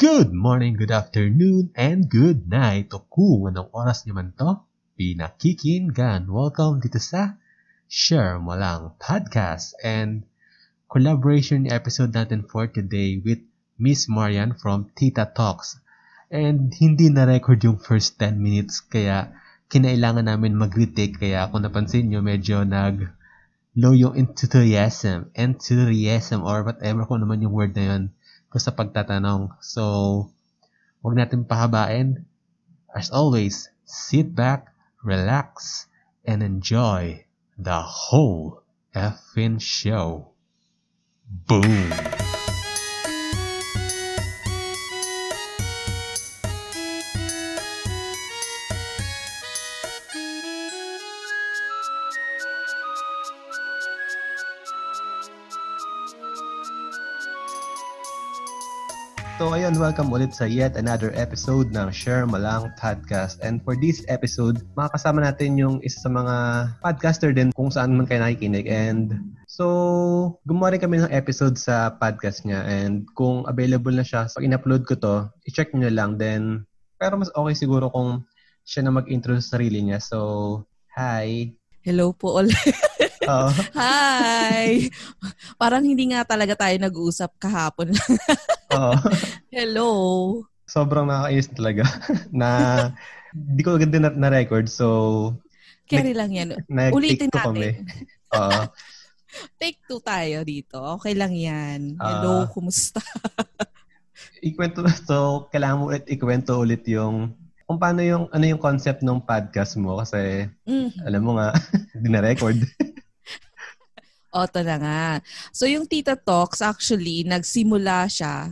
Good morning, good afternoon, and good night. O kung anong oras niyo man to, pinakikinggan. Welcome dito sa Share Mo Lang Podcast and collaboration episode natin for today with Miss Marian from Tita Talks. And hindi na-record yung first 10 minutes kaya kinailangan namin mag-retake kaya kung napansin nyo medyo nag low yung enthusiasm, enthusiasm or whatever kung naman yung word na yun ko sa pagtatanong. So, wag natin pahabain. As always, sit back, relax, and enjoy the whole effing show. Boom! So ayun, welcome ulit sa yet another episode ng Share Malang Podcast. And for this episode, makakasama natin yung isa sa mga podcaster din kung saan man kayo nakikinig. And so, gumawa rin kami ng episode sa podcast niya. And kung available na siya, pag in-upload ko to, i-check nyo lang. Then, pero mas okay siguro kung siya na mag-intro sa sarili niya. So, hi! Hello po ulit. Uh, Hi! Parang hindi nga talaga tayo nag-uusap kahapon. uh, Hello! sobrang nakakainis talaga na di ko agad din na- na-record. So, Carry lang yan. nag-take Ulitin two kami. natin. Oo. Take two tayo dito. Okay lang yan. Hello, kumusta? ikwento so kailangan mo ulit ikwento ulit yung kung paano yung ano yung concept ng podcast mo kasi Mm. alam mo nga hindi na record. O, ito na nga. So, yung Tita Talks, actually, nagsimula siya,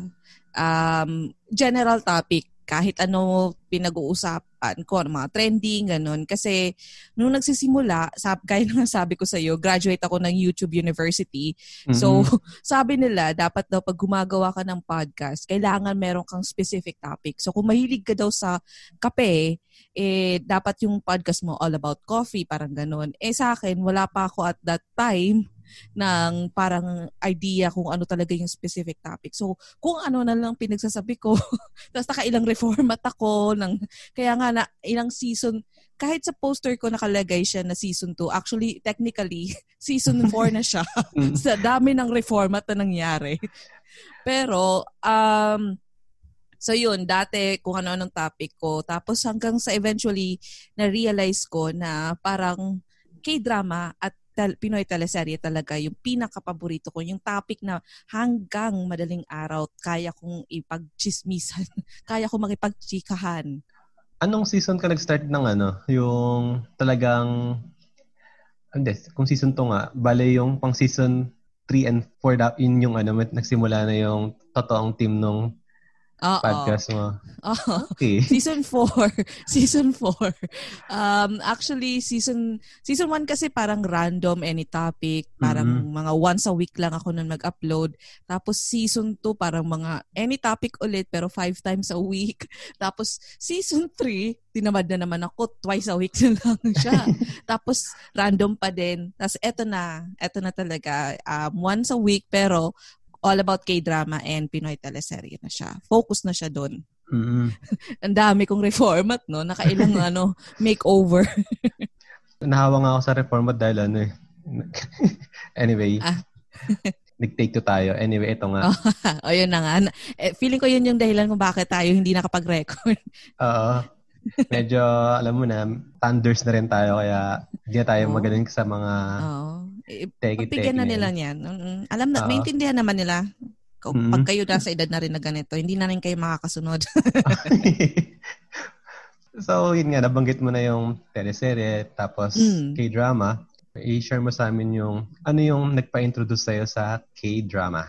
um, general topic, kahit ano pinag-uusapan ko, ano, mga trending, ganun. Kasi, nung nagsisimula, sab, gaya na nga sabi ko sa'yo, graduate ako ng YouTube University. So, Mhm. sabi nila, dapat daw pag gumagawa ka ng podcast, kailangan meron kang specific topic. So, kung mahilig ka daw sa kape, eh, dapat yung podcast mo all about coffee, parang ganun. Eh, sa akin, wala pa ako at that time ng parang idea kung ano talaga yung specific topic. So, kung ano na lang pinagsasabi ko, tapos nakailang reformat ako, ng, kaya nga na ilang season, kahit sa poster ko nakalagay siya na season 2, actually, technically, season 4 na siya Mm. sa dami ng reformat na nangyari. Pero, um, so yun, dati kung ano anong topic ko. Tapos hanggang sa eventually, na-realize ko na parang K-drama at tel- Pinoy teleserye talaga yung pinaka-paborito ko. Yung topic na hanggang madaling araw, kaya kong ipagchismisan, kaya kong makipagchikahan. Anong season ka nag-start ng ano? Yung talagang hindi, kung season 2 nga, bale yung pang season 3 and 4 da, yun yung ano, nagsimula na yung totoong team nung Oo. podcast mo. Oo. Okay. Season 4. season 4. Um, actually, season season 1 kasi parang random, any topic. Parang Mhm. mga once a week lang ako nun mag-upload. Tapos season 2, parang mga any topic ulit pero five times a week. Tapos season 3, tinamad na naman ako. Twice a week na lang siya. Tapos random pa din. Tapos eto na. Eto na talaga. Um, once a week pero all about K-drama and Pinoy teleserye na siya. Focus na siya doon mm ang dami kong reformat, no? Nakailang ano, makeover. Nahawa nga ako sa reformat dahil ano eh. anyway, Ah. nag-take to tayo. Anyway, ito nga. o, yun na nga. Eh, feeling ko yun yung dahilan kung bakit tayo hindi nakapag-record. Oo. Medyo, alam mo na, thunders na rin tayo kaya hindi na tayo Oo. magaling sa mga Oo. Eh, pagbigyan na nila yan. Mm-mm. Alam na, Oo. maintindihan naman nila. Kung Mm. Pag kayo nasa edad na rin na ganito, hindi na rin kayo makakasunod. so, yun nga, nabanggit mo na yung teleserye, tapos Mm. K-drama. I-share mo sa amin yung, ano yung nagpa-introduce sa'yo sa K-drama?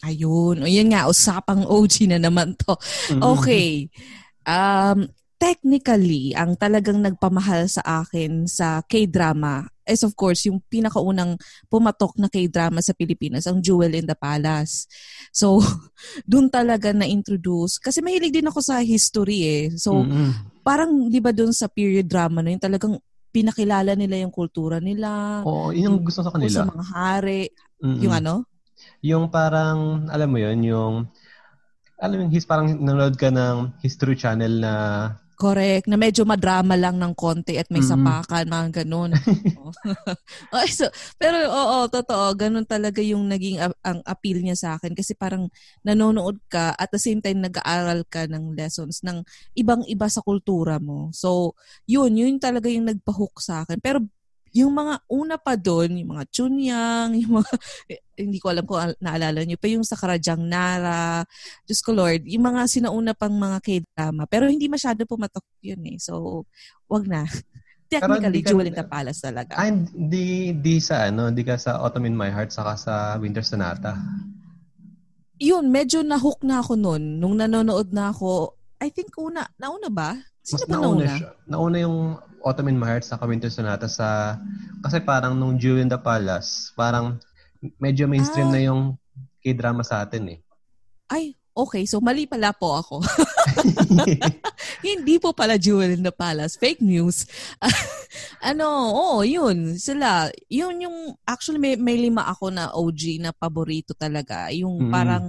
Ayun. O yun nga, usapang OG na naman to. Mm. Okay. Um, technically, ang talagang nagpamahal sa akin sa K-drama is of course yung pinakaunang pumatok na K-drama sa Pilipinas, ang Jewel in the Palace. So, dun talaga na-introduce. Kasi mahilig din ako sa history eh. So, Mm-mm. parang di ba dun sa period drama na yun, talagang pinakilala nila yung kultura nila, Oo, yun yung gusto sa kung sa kanila. mga hari, Mm-mm. yung ano? Yung parang, alam mo yun, yung alam mo, his parang nanonood ka ng History Channel na Correct. Na medyo madrama lang ng konti at may Mhm. sapakan, mga ganun. Okay, so, pero oo, totoo. Ganun talaga yung naging a- ang appeal niya sa akin. Kasi parang nanonood ka at the same time nag-aaral ka ng lessons ng ibang-iba sa kultura mo. So, yun. Yun talaga yung nagpahook sa akin. Pero yung mga una pa doon, yung mga Chunyang, yung mga, hindi ko alam kung al- naalala niyo pa yung sa Karadyang Nara, Diyos ko Lord, yung mga sinauna pang mga K-drama. Pero hindi masyado pumatok yun eh. So, wag na. Technically, Jewel in the Palace talaga. Ah, hindi, hindi sa ano, hindi ka sa Autumn in My Heart saka sa Winter Sonata. Yun, medyo na-hook na ako nun. Nung nanonood na ako, I think una, nauna ba? Sino Mas ba nauna, nauna? siya. Nauna yung Autumn in My Heart saka Winter Sonata sa kasi parang nung Jewel in the Palace, parang medyo mainstream Ah. na yung K-drama sa atin eh. Ay, okay. So, mali pala po ako. Hindi po pala Jewel in the Palace. Fake news. ano, oo, yun. Sila. Yun yung, actually may, may lima ako na OG na paborito talaga. Yung Mm. parang,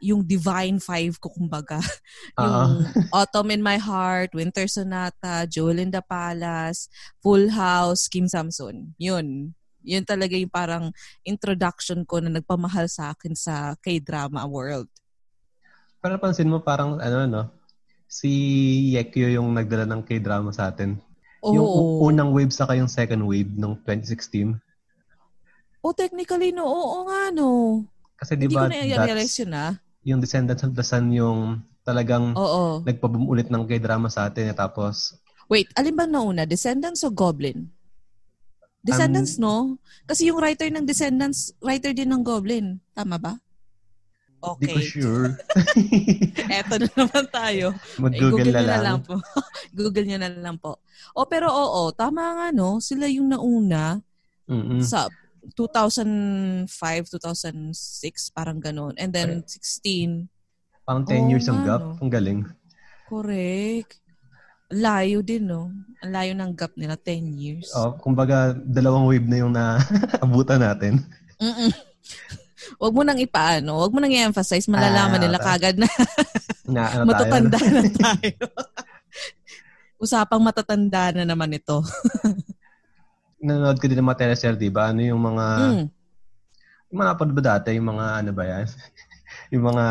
yung Divine Five ko kumbaga. Yung Autumn in My Heart, Winter Sonata, Jewel in the Palace, Full House, Kim Samson. Yun. Yun talaga yung parang introduction ko na nagpamahal sa akin sa K-drama world. Pero napansin mo parang ano no, si Yekyo yung nagdala ng K-drama sa atin. Yung Oo. u- unang wave saka yung second wave nung 2016. Oh, technically, no. Oo nga, no. Kasi di Hindi ba ko na-realize yun, ah. yung Descendants of the Sun yung talagang Oo. nagpaboom ulit ng K-drama sa atin eh, tapos Wait, alin ba nauna? Descendants o Goblin? Descendants, no? Kasi yung writer ng Descendants, writer din ng Goblin. Tama ba? di ko Okay. sure. Eto na naman tayo. Eh, Mag-google Google na nyo lang. po. Google nyo na lang po. O, pero oo, tama nga, no? Sila yung nauna Mm-mm. sa 2005, 2006, parang ganun. And then 16, Parang 10 Oo years ang gap. no? Ang galing. correct. Layo din, no? Ang layo ng gap nila, 10 years. Oh, kumbaga, dalawang wave na yung naabutan natin. Mm-mm. Wag mo nang ipaano, wag mo nang i-emphasize, malalaman Ah, nila okay. kagad na Na, ano tayo, matatanda na tayo. Usapang matatanda na naman ito. nanonood ka din ng mga teleserye, di ba? Ano yung mga, Mm. yung mga napanood ba dati? Yung mga, ano ba yan? yung mga,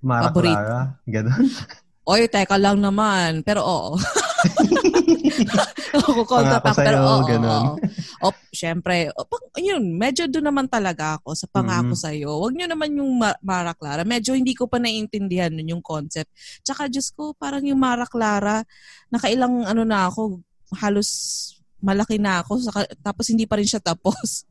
Mara Paborito. Clara, gano'n. Oy, teka lang naman. Pero oo. Pangako pa. Pero oo. ganun. O, syempre, o, yun, medyo doon naman talaga ako sa pangako Mm. sa'yo. Huwag nyo naman yung Ma- Mara Clara. Medyo hindi ko pa naiintindihan nun yung concept. Tsaka, Diyos ko, parang yung Mara Clara, nakailang ano na ako, halos malaki na ako, saka, tapos hindi pa rin siya tapos.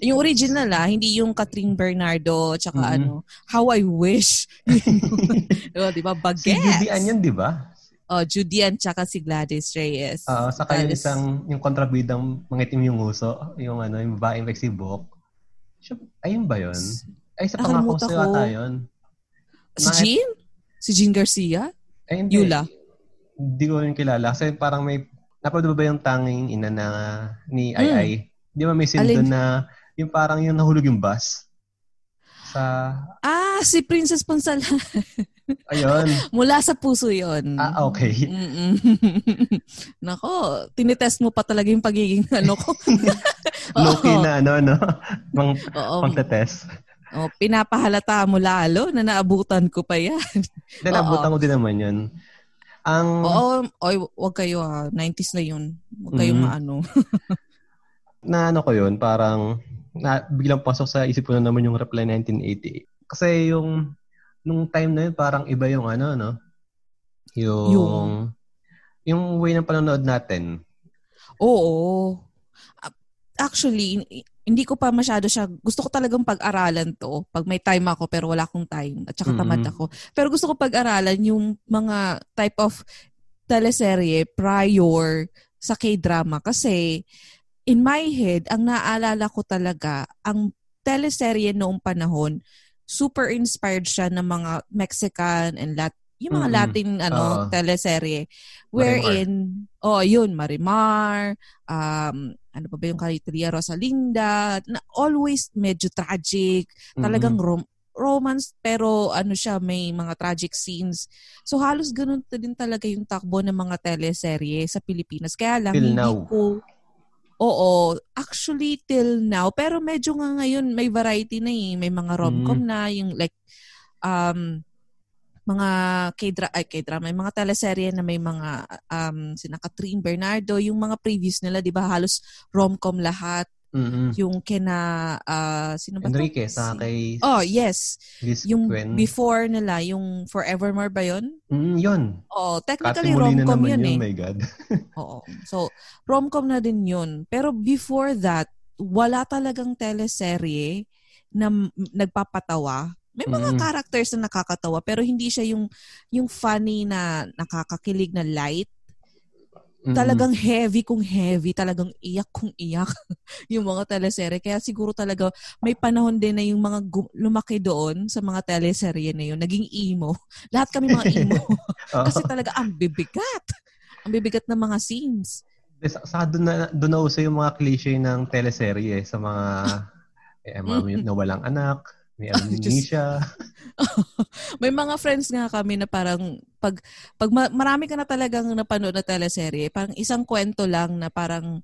Yung original ah, hindi yung Catherine Bernardo, tsaka Mhm. ano, How I Wish. Diba, di ba? Si Bagets. Judy Ann yun, di ba? Oh, Judian tsaka si Gladys Reyes. Oo, saka yung Gladys- isang, yung kontrabidang mangitim yung uso, yung ano, yung babaeng Lexi Book. Siya, ayun ba yun? Ay, sa pangako Nakalimutan sa'yo ko. ata yun. Si Nakit- Jean? Si Jean Garcia? Ay, hindi. Yula? Hindi ko rin kilala. Kasi parang may, napanood mo ba yung tanging ina na ni Ay Mm. Ay? Di ba may scene doon na yung parang yung nahulog yung bus? Sa, Ah, si Princess Ponsal. ayun. Mula sa puso yon. ah, okay. Mm-mm. Nako, tinitest mo pa talaga yung pagiging ano ko. Loki na ano, no? Pang, Oo. pang-test. Oh, pinapahalata mo lalo na naabutan ko pa yan. Nabutan ko din naman yun. Ang, Oo, oy, wag kayo ah. 90s na yun. Wag kayong Mm. maano. Na ano ko yun, parang, na, biglang pasok sa isip ko na naman yung Reply 1988. Kasi yung, nung time na yun, parang iba yung ano, no? Yung, yung, Yung? way ng panonood natin. Oo. Actually, hindi ko pa masyado siya, gusto ko talagang pag-aralan to. Pag may time ako pero wala akong time at saka tamad Mhm. ako. Pero gusto ko pag-aralan yung mga type of teleserye prior sa K-drama kasi in my head, ang naaalala ko talaga, ang teleserye noong panahon, super inspired siya ng mga Mexican and Lat yung mga Mhm. Latin ano Oo. teleserye Marimar. wherein oh yun Marimar um ano pa ba yung Cariteria Rosalinda na always medyo tragic talagang rom- romance pero ano siya, may mga tragic scenes. So halos ganun din talaga yung takbo ng mga teleserye sa Pilipinas. Kaya lang, Till hindi now. ko... Oo, actually till now. Pero medyo nga ngayon may variety na eh. May mga rom-com Mm. na, yung like, um, mga K-dra ay K-drama, may mga teleserye na may mga um sina Catherine Bernardo, yung mga previous nila, 'di ba, halos rom-com lahat. Mm-mm. Yung kina ah, sino ba to? Enrique, sa Si- kay Oh, yes. Liz Yung Gwen. before nila, yung Forevermore ba 'yon? Mm, yun. Oh, technically rom-com yun yun, eh. my God. Oo. So, rom-com na din yun. Pero before that, wala talagang teleserye na nagpapatawa. May mga Mm. characters na nakakatawa pero hindi siya yung yung funny na nakakakilig na light. Mm-mm. Talagang heavy kung heavy, talagang iyak kung iyak yung mga teleserye. Kaya siguro talaga may panahon din na yung mga gu- lumaki doon sa mga teleserye na yun, naging emo. Lahat kami mga emo. Kasi talaga ang bibigat. Ang bibigat ng mga scenes. Sa, sa doon na, doon na uso yung mga cliche ng teleserye sa mga eh, mga may nawalang anak, may amnesia. May mga friends nga kami na parang pag pag ma- marami ka na talagang napanood na teleserye, parang isang kwento lang na parang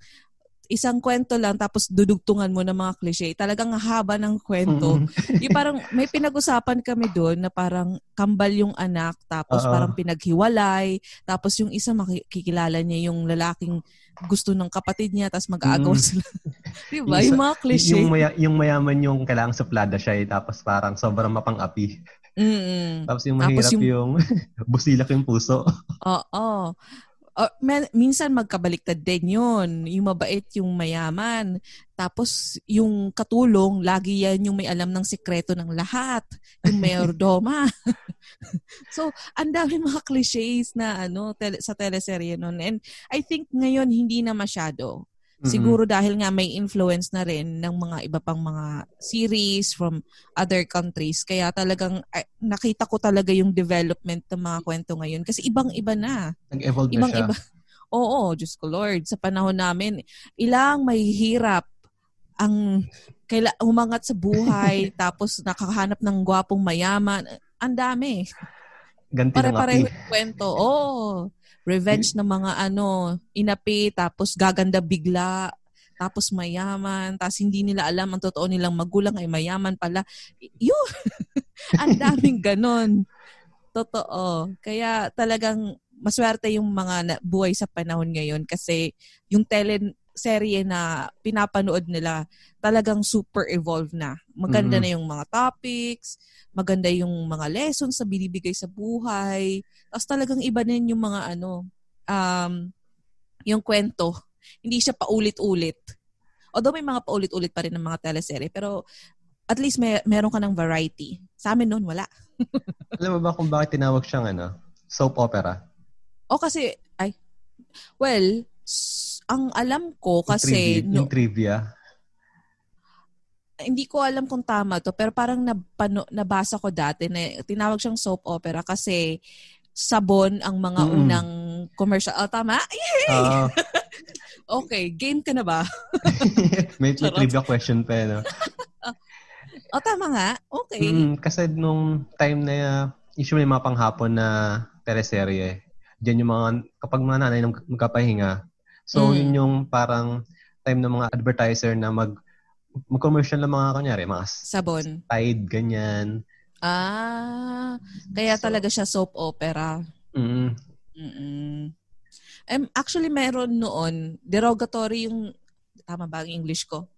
isang kwento lang tapos dudugtungan mo ng mga cliche. Talagang haba ng kwento. Mm. yung parang may pinag-usapan kami doon na parang kambal yung anak tapos Oo. parang pinaghiwalay tapos yung isa makikilala niya yung lalaking gusto ng kapatid niya tapos mag-aagaw Mm. sila. Di ba? Yung Yung mga cliche. yung, maya, yung mayaman yung kailangan suplada siya eh, tapos parang sobrang mapang-api. Mm-mm. Tapos yung Tapos mahirap yung, busilak yung puso. Oo. Uh, men- minsan magkabaliktad din yun. Yung mabait, yung mayaman. Tapos yung katulong, lagi yan yung may alam ng sikreto ng lahat. Yung mayordoma. so, ang dami mga cliches na ano tele- sa teleserye nun. And I think ngayon hindi na masyado. Mm-mm. Siguro dahil nga may influence na rin ng mga iba pang mga series from other countries. Kaya talagang ay, nakita ko talaga yung development ng mga kwento ngayon. Kasi ibang-iba na. Nag-evolve na Ibang siya. iba. Oo, Diyos ko Lord. Sa panahon namin, ilang may hirap ang kaila, umangat sa buhay tapos nakakahanap ng gwapong mayaman. Ang dami. Ganti Pare-pareho kwento. Oo. Revenge ng mga ano, inapi, tapos gaganda bigla, tapos mayaman, tapos hindi nila alam ang totoo nilang magulang ay mayaman pala. Yun! ang daming ganon. Totoo. Kaya talagang maswerte yung mga na- buhay sa panahon ngayon kasi yung teleserye na pinapanood nila talagang super evolved na. Maganda Mhm. na yung mga topics, maganda yung mga lessons na binibigay sa buhay. Tapos talagang iba din yung mga ano, um, yung kwento. Hindi siya paulit-ulit. Although may mga paulit-ulit pa rin ng mga teleserye, pero at least may meron ka ng variety. Sa amin noon, wala. Alam mo ba kung bakit tinawag siyang ano? Soap opera? O kasi, ay, well, ang alam ko Yung kasi, trivia, no, yung trivia. Hindi ko alam kung tama to, pero parang nabano, nabasa ko dati na tinawag siyang soap opera kasi sabon ang mga Mm. unang commercial. Oh, tama? Yay! Ah, Okay, game ka na ba? may, trivia question pa, eh, no? O, tama nga. Okay. Mm, kasi nung time na uh, usually mga panghapon na teleserye, diyan yung mga, kapag mga nanay nang magkapahinga, so Mm. yun yung parang time ng mga advertiser na mag mag-commercial ng mga kanyari, mga Sabon. Tide, ganyan. Ah, kaya So- talaga siya soap opera. Mm, Mm-mm. Um, actually, meron noon, derogatory yung, tama ba ang English ko?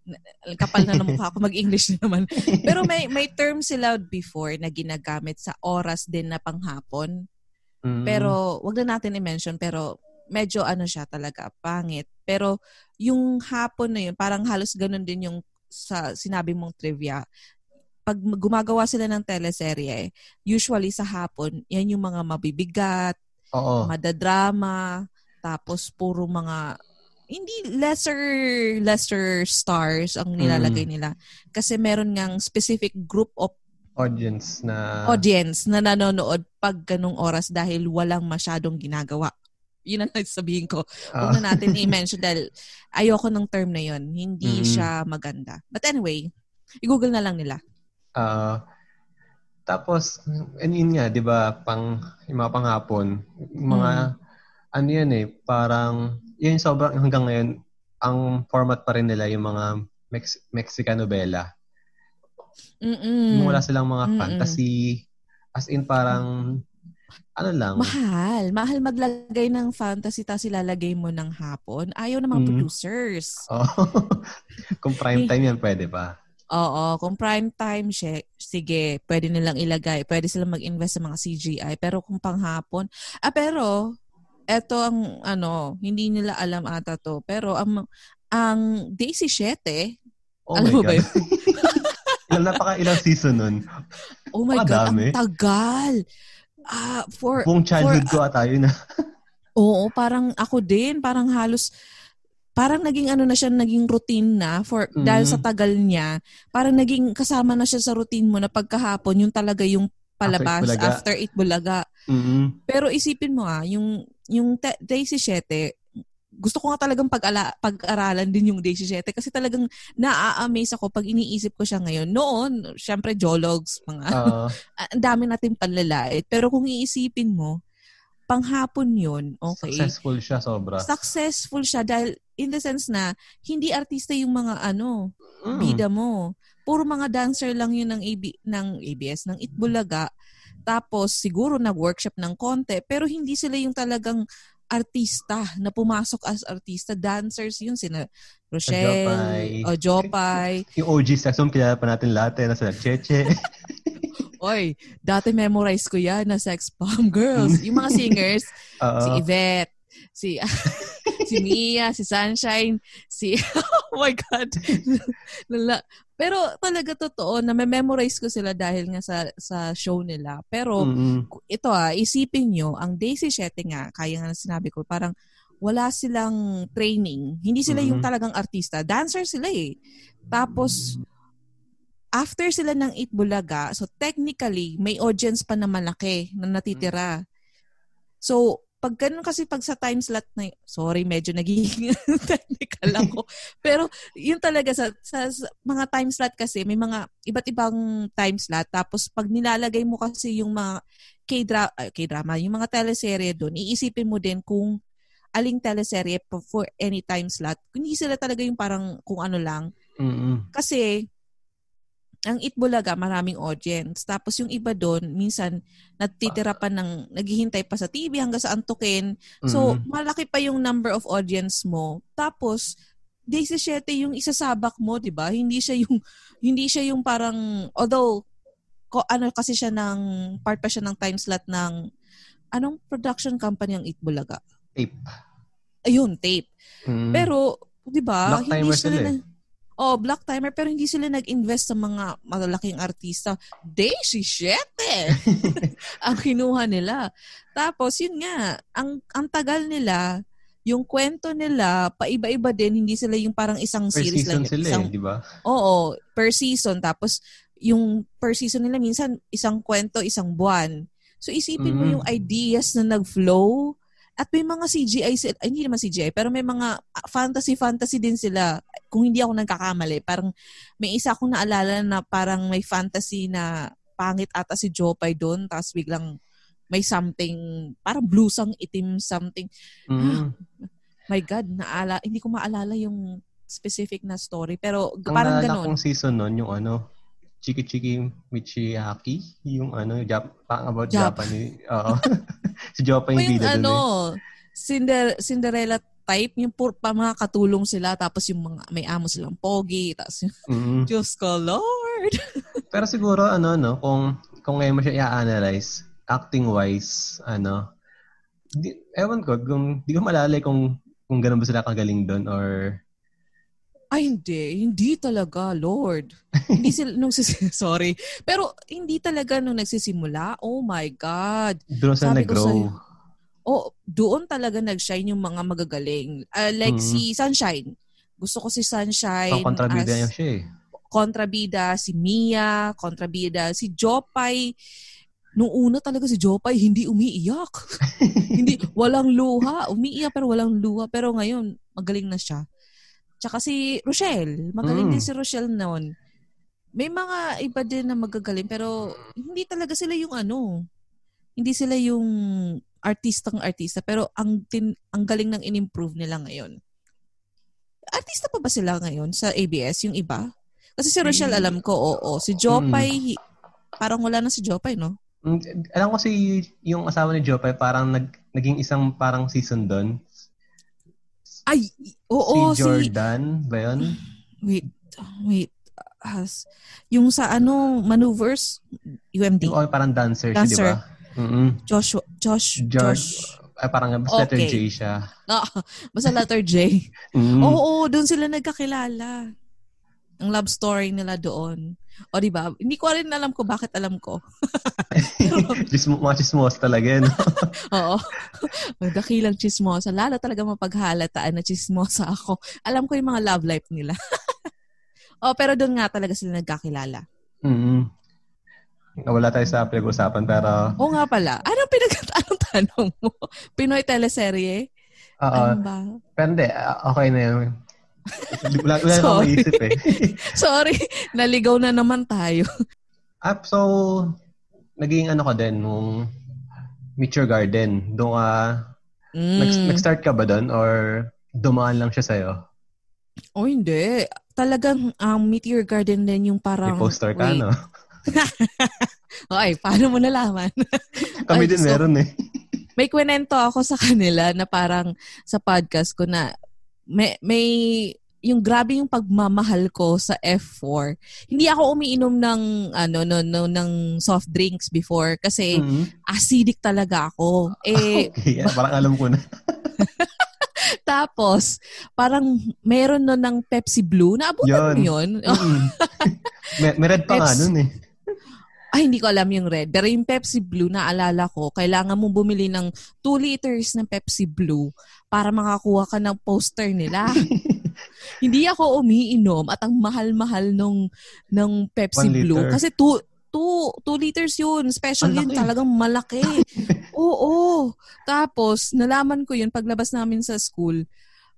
Kapal na ng mukha ko, mag-English na naman. Pero may may term sila before na ginagamit sa oras din na panghapon. mm, Pero, wag na natin i-mention, pero medyo ano siya talaga, pangit. Pero, yung hapon na yun, parang halos ganun din yung sa sinabi mong trivia. Pag gumagawa sila ng teleserye, usually sa hapon, yan yung mga mabibigat, oo. madadrama, tapos puro mga hindi lesser lesser stars ang nilalagay nila kasi meron ngang specific group of audience na audience na nanonood pag ganung oras dahil walang masyadong ginagawa. Yun ang sabihin ko. ah, Huwag na natin i-mention dahil ayoko ng term na yun. Hindi Mm. siya maganda. But anyway, i-google na lang nila. ah, Tapos, and yun nga, di ba, pang, yung mga panghapon, mga, Mm. ano yan eh, parang, yun sobrang hanggang ngayon, ang format pa rin nila yung mga Mex- Mexican novela. Mm-mm. Wala silang mga Mm-mm. fantasy, as in parang, ano lang, Mahal. Mahal maglagay ng fantasy tapos ilalagay mo ng hapon. Ayaw ng mga Mm. producers. oh, kung prime time yan, pwede pa. Oo, kung prime time siya, sige, pwede nilang ilagay. Pwede silang mag-invest sa mga CGI. Pero kung panghapon, ah pero, eto ang, ano, hindi nila alam ata to. Pero ang, ang Daisy 7, Oh Alam my mo ba God. ilang napaka ilang season nun. oh my God, Madami. ang tagal. Ah, for, Buong childhood for, ko ata yun. ah. Oo, parang ako din, parang halos parang naging ano na siya, naging routine na for Mhm. dahil sa tagal niya. Parang naging kasama na siya sa routine mo na pagkahapon yung talaga yung palabas Bulaga. after Eat Bulaga. Mm-mm. Pero isipin mo ah, yung yung te- Daisy 7, gusto ko nga talagang pag-ala, pag-aralan din yung Daisy 7 kasi talagang naa-amaze ako pag iniisip ko siya ngayon. Noon, syempre jologs, mga ah, ang dami natin panlalait. Pero kung iisipin mo, panghapon yun, okay. Successful siya sobra. Successful siya dahil in the sense na hindi artista yung mga ano, Mm. bida mo. Puro mga dancer lang yun ng, AB, ng ABS, ng Itbulaga. Tapos siguro nag-workshop ng konti, pero hindi sila yung talagang artista na pumasok as artista. Dancers yun, sina Rochelle, Jopay. o Jopay. Yung OG section, kilala pa natin lahat eh. Nasa Cheche. Oy, dati memorize ko yan na sex bomb girls. Yung mga singers, si. Yvette, si si Mia, si Sunshine, si oh my god. Lala. Pero talaga totoo na memorize ko sila dahil nga sa sa show nila. Pero Mm-mm. ito ah, isipin nyo, ang Daisy 7 nga, kaya nga sinabi ko, parang wala silang training. Hindi sila yung Mhm. talagang artista. Dancer sila eh. Tapos, after sila ng Eat Bulaga, so technically, may audience pa na malaki na natitira. So, pag ganun kasi pag sa time slot na, y- sorry, medyo nagiging technical ako. Pero, yun talaga sa, sa, sa mga time slot kasi, may mga iba't ibang time slot. Tapos, pag nilalagay mo kasi yung mga K-dra- ah, K-drama, yung mga teleserye doon, iisipin mo din kung aling teleserye for any time slot. Hindi sila talaga yung parang kung ano lang. Mm-mm. Kasi, ang Itbulaga, maraming audience. Tapos yung iba doon, minsan, natitira pa ng, naghihintay pa sa TV hanggang sa antukin. So, Mm-mm. malaki pa yung number of audience mo. Tapos, day 17 yung isasabak mo, 'di ba? Hindi siya yung hindi siya yung parang although ko, ano kasi siya ng part pa siya ng time slot ng anong production company ang Itbulaga? Tape. Ayun, tape. Mm. Pero, 'di ba? Black timer sila eh. Oh, black timer pero hindi sila nag-invest sa mga malalaking artista. Daisy Shete! ang kinuha nila. Tapos, yun nga, ang, ang tagal nila, yung kwento nila, paiba-iba din, hindi sila yung parang isang Per series season lang. sila isang, eh, di ba? Oo, per season. Tapos, yung per season nila, minsan, isang kwento, isang buwan. So, isipin mo Mm. yung ideas na nag-flow. At may mga CGI, sila- ay, hindi naman CGI, pero may mga ah, fantasy-fantasy din sila. Kung hindi ako nagkakamali, parang may isa akong naalala na parang may fantasy na pangit ata si Jopay doon, tapos biglang may something, parang blusang itim something. Mm. My God, naala, hindi ko maalala yung specific na story. Pero Ang parang ganun. kong season nun, yung ano, Chiki Chiki Michiyaki, yung ano, Jap- about Jap- Japanese. Oo. si Jopa yung yung bida ano, dun eh. Cinder, Cinderella type, yung pur, pa mga katulong sila, tapos yung mga, may amo silang pogi, tapos yung, Mm. Diyos ko, Lord! Pero siguro, ano, no, kung, kung ngayon mo siya i-analyze, acting-wise, ano, di, ewan ko, kung, di ko malalay kung, kung ganun ba sila kagaling doon or, Ay, hindi. Hindi talaga, Lord. hindi sila, nung, sis- sorry. Pero, hindi talaga nung nagsisimula. Oh my God. doon sila Sabi ko nag-grow. sa'yo. Oh, doon talaga nag-shine yung mga magagaling. Uh, like Mhm. si Sunshine. Gusto ko si Sunshine Pang kontrabida niya siya eh. kontrabida, si Mia, kontrabida, si Jopay. Nung una talaga si Jopay, hindi umiiyak. hindi, walang luha. Umiiyak pero walang luha. Pero ngayon, magaling na siya. Tsaka si Rochelle. Magaling Mm. din si Rochelle noon. may mga iba din na magagaling pero hindi talaga sila yung ano. Hindi sila yung artistang artista pero ang tin, ang galing ng in-improve nila ngayon. Artista pa ba sila ngayon sa ABS yung iba? Kasi si Rochelle alam ko, oo. Si Jopay, parang wala na si Jopay, no? Mm, Alam ko si yung asawa ni Jopay parang nag, naging isang parang season doon. Ay, oo, si si... Jordan ba yun? Wait, wait. Has, yung sa ano, maneuvers, UMD. Yung oh, parang dancer, siya, di Dancer. ba? Mm-mm. Joshua, Josh, George, Josh. ay parang basta letter Okay. J siya. Ah, basta letter J. Mm. Oo, doon sila nagkakilala. Ang love story nila doon. O di ba? Hindi ko rin alam ko bakit alam ko. Chismo, mga chismos talaga, no? Oo. Magdakilang chismosa. Lalo talaga mapaghalataan na chismosa ako. Alam ko yung mga love life nila. oh, pero doon nga talaga sila nagkakilala. mm Wala tayo sa pinag-usapan, pero Oo nga pala. Anong pinag anong tanong mo? Pinoy teleserye? oo. Ano ba? Pero hindi, ah, okay na yun. Wala wala Sorry. maisip eh. Sorry, naligaw na naman tayo. Ah, so, naging ano ka din nung Meet Your Garden. Doon ka, nag- Mm. nag-start ka ba doon or dumaan lang siya sa'yo? Oh, hindi. Talagang um, Meteor Garden din yung May parang... poster ka, wait. no? Okay, paano mo nalaman? Kami Ay, din so- meron eh. may kwento ako sa kanila na parang sa podcast ko na may, may yung grabe yung pagmamahal ko sa F4. Hindi ako umiinom ng ano no, no ng soft drinks before kasi Mhm. acidic talaga ako. Eh Okay, yeah, parang alam ko na. tapos parang meron no ng Pepsi Blue. Naabutan mo Yun. yun? Mm. may, may red pa nga Peps. nun eh. Ay, hindi ko alam yung red. Pero yung Pepsi Blue, naalala ko, kailangan mo bumili ng 2 liters ng Pepsi Blue para makakuha ka ng poster nila. hindi ako umiinom at ang mahal-mahal nung, ng Pepsi One Blue. liter. Kasi 2 Two, two liters yun. Special yun. Talagang malaki. Oo. Tapos, nalaman ko yun paglabas namin sa school.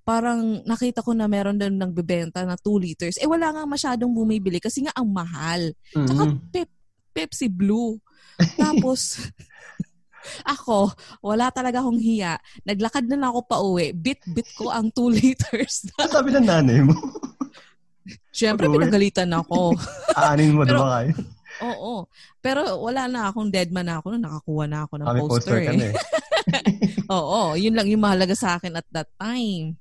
Parang nakita ko na meron doon nagbebenta na 2 liters. Eh, wala nga masyadong bumibili kasi nga ang mahal. Tsaka Mhm. pep, Pepsi Blue. Tapos, ako, wala talaga akong hiya. Naglakad na lang ako pa uwi. Bit-bit ko ang 2 liters. Ano sabi ng nanay mo? Siyempre, Pag-uwi? pinagalitan ako. Aanin mo, di Pero- ba kayo? Oo. Pero wala na akong dead man na ako nung nakakuha na ako ng Kami poster. poster eh. na eh. Oo. Yun lang yung mahalaga sa akin at that time.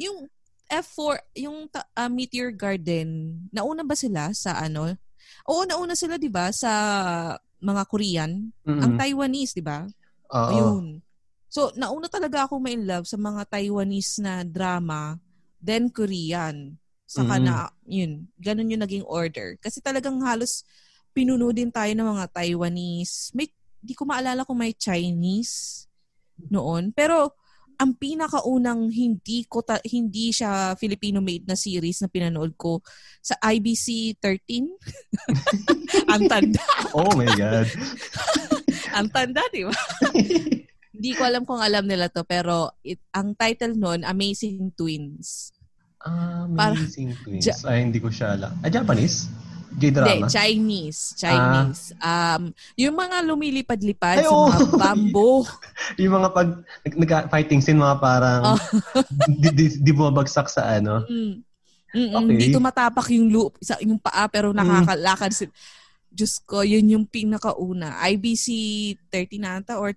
Yung F4, yung ah, Meteor Garden, nauna ba sila sa ano? Oo, nauna sila, di ba, sa mga Korean. Ang Mm. Taiwanese, di ba? Ayun. So, nauna talaga ako ma love sa mga Taiwanese na drama, then Korean. Saka Mm. na, yun, ganun yung naging order. Kasi talagang halos pinuno din tayo ng mga Taiwanese. May, di ko maalala kung may Chinese noon. Pero, ang pinakaunang hindi ko ta- hindi siya Filipino made na series na pinanood ko sa IBC 13. ang tanda, Oh my God. ang tanda, di ba? Hindi ko alam kung alam nila to pero it, ang title nun Amazing Twins. Amazing Twins. Ja- Ay, hindi ko siya alam. Ah, Japanese? Hindi, J-drama? Chinese. Chinese. Um, yung mga lumilipad-lipad Ay, sa oo. mga bamboo. yung mga pag nag, nag-fighting scene, mga parang Oh. di, di, di bumabagsak sa ano. Mm. Mm-mm, Okay. Hindi tumatapak yung loop sa yung paa pero nakakalakad sila. Diyos ko, yun yung pinakauna. IBC 13 ata or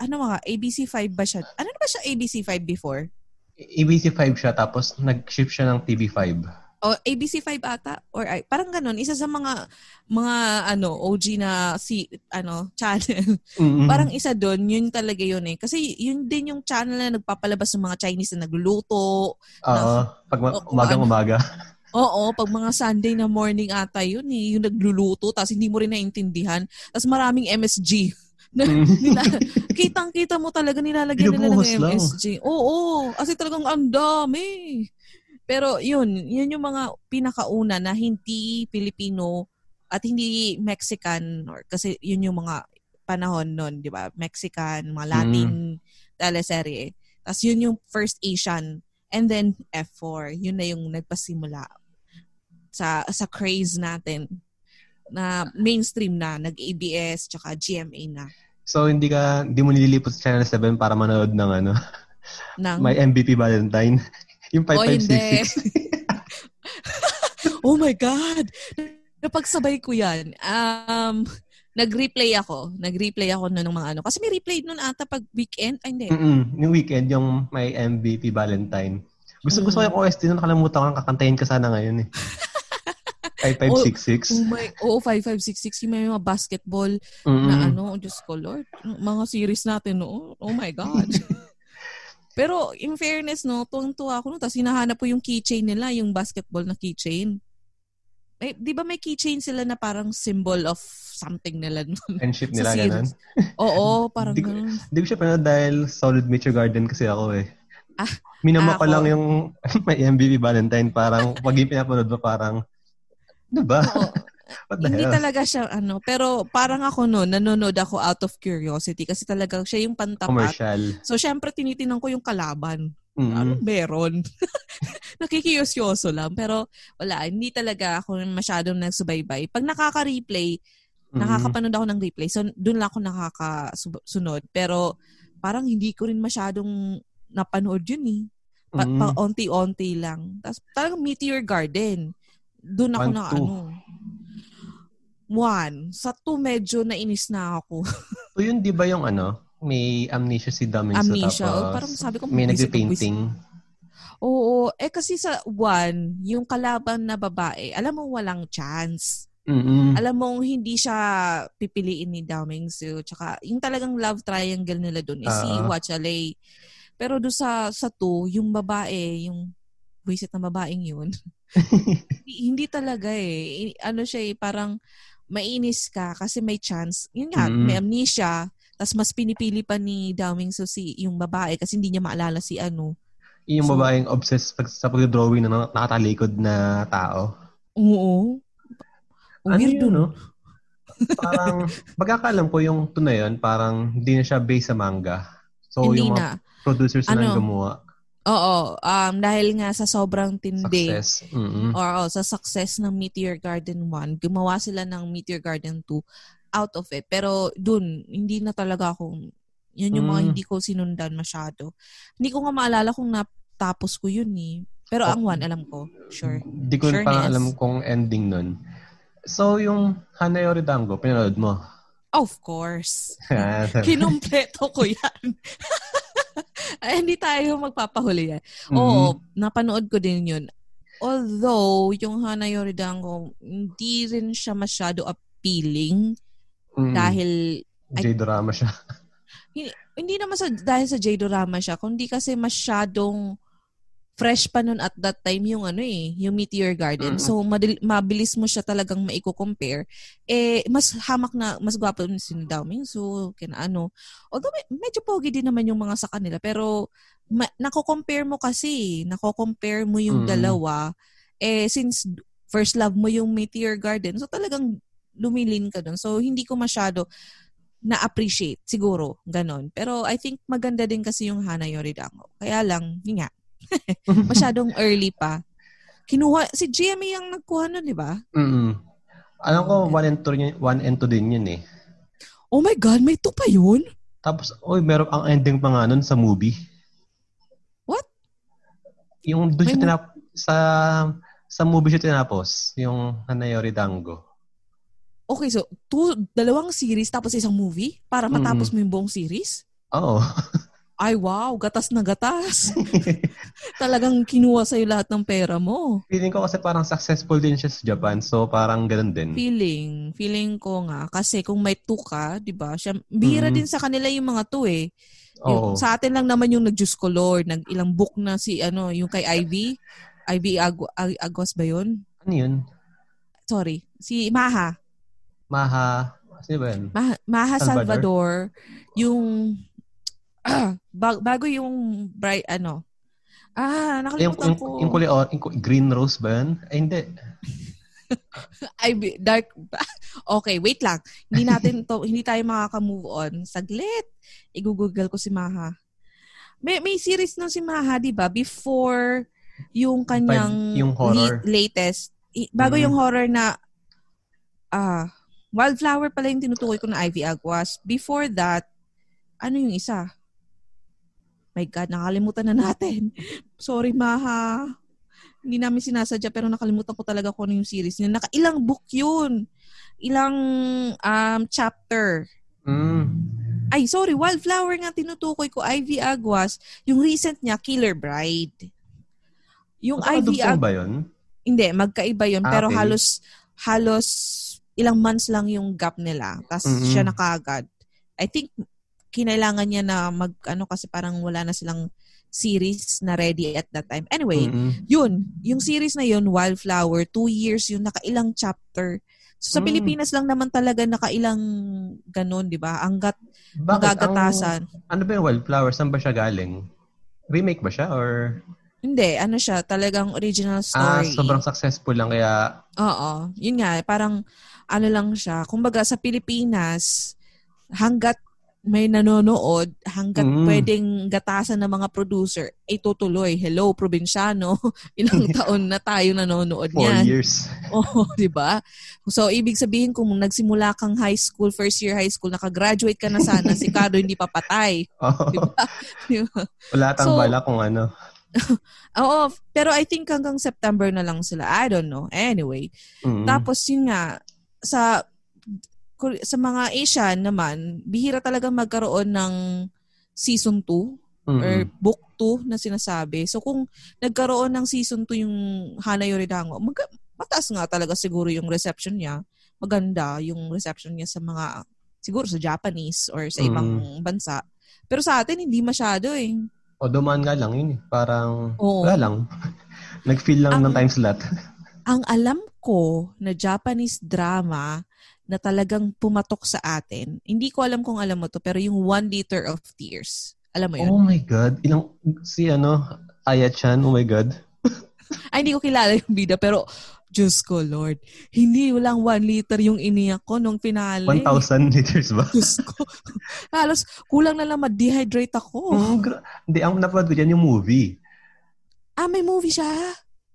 ano mga, ABC 5 ba siya? Ano na ba siya ABC 5 before? ABC5 siya, tapos nag-shift siya ng TV5. O ABC 5 ata? Or ay, parang ganun. Isa sa mga mga ano OG na si ano channel. Mm-mm. Parang isa doon, yun talaga yun eh. Kasi yun din yung channel na nagpapalabas ng mga Chinese na nagluluto. Oo. Pag ma- O, kung umagang-umaga. Oo, pag mga Sunday na morning ata yun eh, yung nagluluto, tapos hindi mo rin naintindihan. Tapos maraming MSG. Na, Mm. nila, kitang-kita mo talaga nilalagyan nila ng. MSG. Oo, kasi talagang ang dami. Pero yun, yun yung mga pinakauna na hindi Pilipino at hindi Mexican or kasi yun yung mga panahon nun, di ba? Mexican, mga Latin teleserye. Tapos yun yung first Asian. And then F4, yun na yung nagpasimula. sa sa craze natin na mainstream na, nag-ABS tsaka GMA na. So, hindi ka, hindi mo nililipot sa Channel 7 para manood ng ano? Ng, May MVP Valentine? Yung Oh, hindi. 5566? oh my God! Napagsabay ko yan. Um, nag-replay ako. Nag-replay ako nun ng mga ano. Kasi may replay nun ata pag weekend. Ay, hindi. Mm-mm. Yung weekend, yung may MVP Valentine. Gusto gusto ko Mm. yung OST nun, nakalimutan ko, kakantayin ka sana ngayon eh. 5566. Oh my, oo, 5566. Yung may mga basketball Mm-mm. na ano, Diyos ko Lord. Mga series natin no. Oh my God. Pero in fairness, no, tuwang-tuwa ako no. Tapos hinahanap ko yung keychain nila, yung basketball na keychain. Eh, di ba may keychain sila na parang symbol of something nila nun? Friendship nila, ganun. Oo, parang Di ko- ganun. Hindi ko siya pinanood dahil solid Nature Garden kasi ako eh. Ah, Minama ko ako. lang yung may MVP Valentine. Parang, pag yung pinapanood mo, parang, di ba? Oo. Hindi hell? talaga siya ano, pero parang ako no, nanonood ako out of curiosity kasi talagang siya yung pantapat. Commercial. So syempre tinitingnan ko yung kalaban. Mm. Ano meron? Nakikiyosyoso lang. Pero wala, hindi talaga ako masyadong nagsubaybay. Pag nakaka-replay, Mm. nakakapanood ako ng replay. So, doon lang ako nakakasunod. Pero, parang hindi ko rin masyadong napanood yun eh. Pa, Mm. pa- onti-onti lang. Tapos, talagang Meteor Garden. Doon ako One, na two. ano. One. Sa two, medyo nainis na ako. So yun, di ba yung ano, may amnesia si Daminso Amnesia. tapos Oh, parang sabi ko, may buwisit na nagpe-painting. Oo. Eh, kasi sa one, yung kalaban na babae, alam mo walang chance. Mm-mm. alam mong hindi siya pipiliin ni Dao Mingsu. Tsaka yung talagang love triangle nila doon is si Oo. Hua Chalei. Pero doon sa, sa two, yung babae, yung buwisit na babaeng yun, hindi, hindi talaga eh. Ano siya eh, parang mainis ka kasi may chance. Yun nga, Mm. may amnesia. Tapos mas pinipili pa ni Dao Mingsu si yung babae kasi hindi niya maalala si ano. yung So- babaeng obsessed pag, sa pag-drawing ng nakatalikod na tao. Oo. Ano Weird yun, no? parang, pagkakalam ko yung to na yun, parang hindi na siya based sa manga. So, hindi yung na. mga producers na Ano? lang gumawa. Oo. Um, dahil nga sa sobrang tindi. Success. Mm-mm. or oh, sa success ng Meteor Garden 1, gumawa sila ng Meteor Garden 2 out of it. Pero dun, hindi na talaga ako, yun yung mga Mm. hindi ko sinundan masyado. Hindi ko nga maalala kung natapos ko yun eh. Pero Oh. ang 1, alam ko. Sure. Di ko Sureness. pa alam kung ending nun. So, yung Hanayori Dango, pinanood mo? Of course. Kinumpleto ko yan. Ay, hindi tayo magpapahuli yan. Mm-hmm. Oo, napanood ko din yun. Although, yung Hana Yoridango, hindi rin siya masyado appealing Mm. dahil J-drama siya. hindi naman sa dahil sa J-drama siya, kundi kasi masyadong fresh pa nun at that time yung ano eh, yung Meteor Garden. Mm. So madil- mabilis mo siya talagang maiko-compare. Eh mas hamak na mas gwapo ni si Dao Mingsu, kina ano. Although me- medyo pogi din naman yung mga sa kanila, pero ma- nako-compare mo kasi, nako-compare mo yung Mm. dalawa. Eh since first love mo yung Meteor Garden, so talagang lumilin ka dun. So hindi ko masyado na-appreciate. Siguro, ganon. Pero I think maganda din kasi yung Hana Yoridango. Kaya lang, yun nga, masyadong early pa. Kinuha, si GMA ang nagkuha nun, di ba? Mm. Alam ko, one and, two, yun- one and two din yun eh. Oh my God, may two pa yun? Tapos, oy, meron ang ending pa nga nun sa movie. What? Yung doon siya tinap... Sa, sa movie siya tinapos. Yung Hanayori Dango. Okay, so, two, dalawang series tapos isang movie para matapos mo yung buong series? Oo. Ay, wow, gatas na gatas. Talagang kinuha sa'yo lahat ng pera mo. Feeling ko kasi parang successful din siya sa Japan. So, parang ganun din. Feeling, feeling ko nga. Kasi kung may two ka, di ba? Siya, bihira Mm. din sa kanila yung mga two eh. Yung, sa atin lang naman yung nag-Diyos ko Lord, nag ilang book na si ano, yung kay Ivy. Ivy Agu- Ag- Agos ba yun? Ano yun? Sorry. Si Maha. Maha... Sino ba yun? Maha, Maha Salvador? Salvador. Yung bago yung bright ano. Ah, nakalimutan yung, ko. yung, kulay, or- yung green rose ba yun? Ay, hindi. Ivy, dark. Okay, wait lang. Hindi natin to, hindi tayo makaka-move on. Saglit. Igugugol ko si Maha. May, may series nun si Maha, di ba? Before yung kanyang yung horror. li- latest i- bago Mm. yung horror na ah Wildflower pala yung tinutukoy ko na Ivy Aguas. Before that, ano yung isa? My God, nakalimutan na natin. Sorry, Maha. Hindi namin sinasadya pero nakalimutan ko talaga kung ano yung series niya. Nakailang book yun. Ilang um, chapter. Mm. Ay, sorry, Wildflower nga tinutukoy ko. Ivy Aguas. Yung recent niya, Killer Bride. Yung Ivy Magkakadugtong Aguas. ba yun? Hindi, magkaiba yun. Ah, pero okay. halos, halos ilang months lang yung gap nila. Tapos Mhm. siya na kaagad. I think, kinailangan niya na mag, ano kasi parang wala na silang series na ready at that time. Anyway, Mm-mm. yun, yung series na yun, Wildflower, two years yun, nakailang chapter. So, sa Mm. Pilipinas lang naman talaga nakailang ganun, di ba? Hanggat magagatasan. Ang, ano ba yung Wildflower? Saan ba siya galing? Remake ba siya? Or Hindi, ano siya, talagang original ah, story. sobrang successful lang kaya Oo. Yun nga, parang ano lang siya. Kumbaga sa Pilipinas, hanggat may nanonood, hanggat Mm. pwedeng gatasan ng mga producer, ay tutuloy. Hello, probinsyano. Ilang taon na tayo nanonood four niyan. years. Oo, di ba? So, ibig sabihin kung nagsimula kang high school, first year high school, nakagraduate ka na sana, si Cardo hindi pa patay. Oh, Di ba? Di ba? wala tang So- bala kung ano. Oo, pero I think hanggang September na lang sila. I don't know. Anyway, Mm. Tapos yun nga, sa sa mga Asian naman, bihira talaga magkaroon ng season 2 Mm-mm. or book 2 na sinasabi. So kung nagkaroon ng season 2 yung Hana Yoridango, mag, mataas nga talaga siguro yung reception niya. Maganda yung reception niya sa mga, siguro sa Japanese or sa ibang bansa. Pero sa atin, hindi masyado eh. O dumaan nga lang yun. eh. Parang Oo. wala lang. Nag-feel lang Ang- ng time slot. Ang alam ko na Japanese drama na talagang pumatok sa atin, hindi ko alam kung alam mo to, pero yung One Liter of Tears. Alam mo yun? Oh my God. Ilang, si ano, Aya-chan, oh my God. Ay, hindi ko kilala yung bida, pero Diyos ko, Lord. Hindi, walang one liter yung iniyak ko nung finale. 1,000 liters ba? Diyos ko. Halos, kulang na lang ma-dehydrate ako. Mm, gra- Hindi, ang napanood ko dyan yung movie. Ah, may movie siya?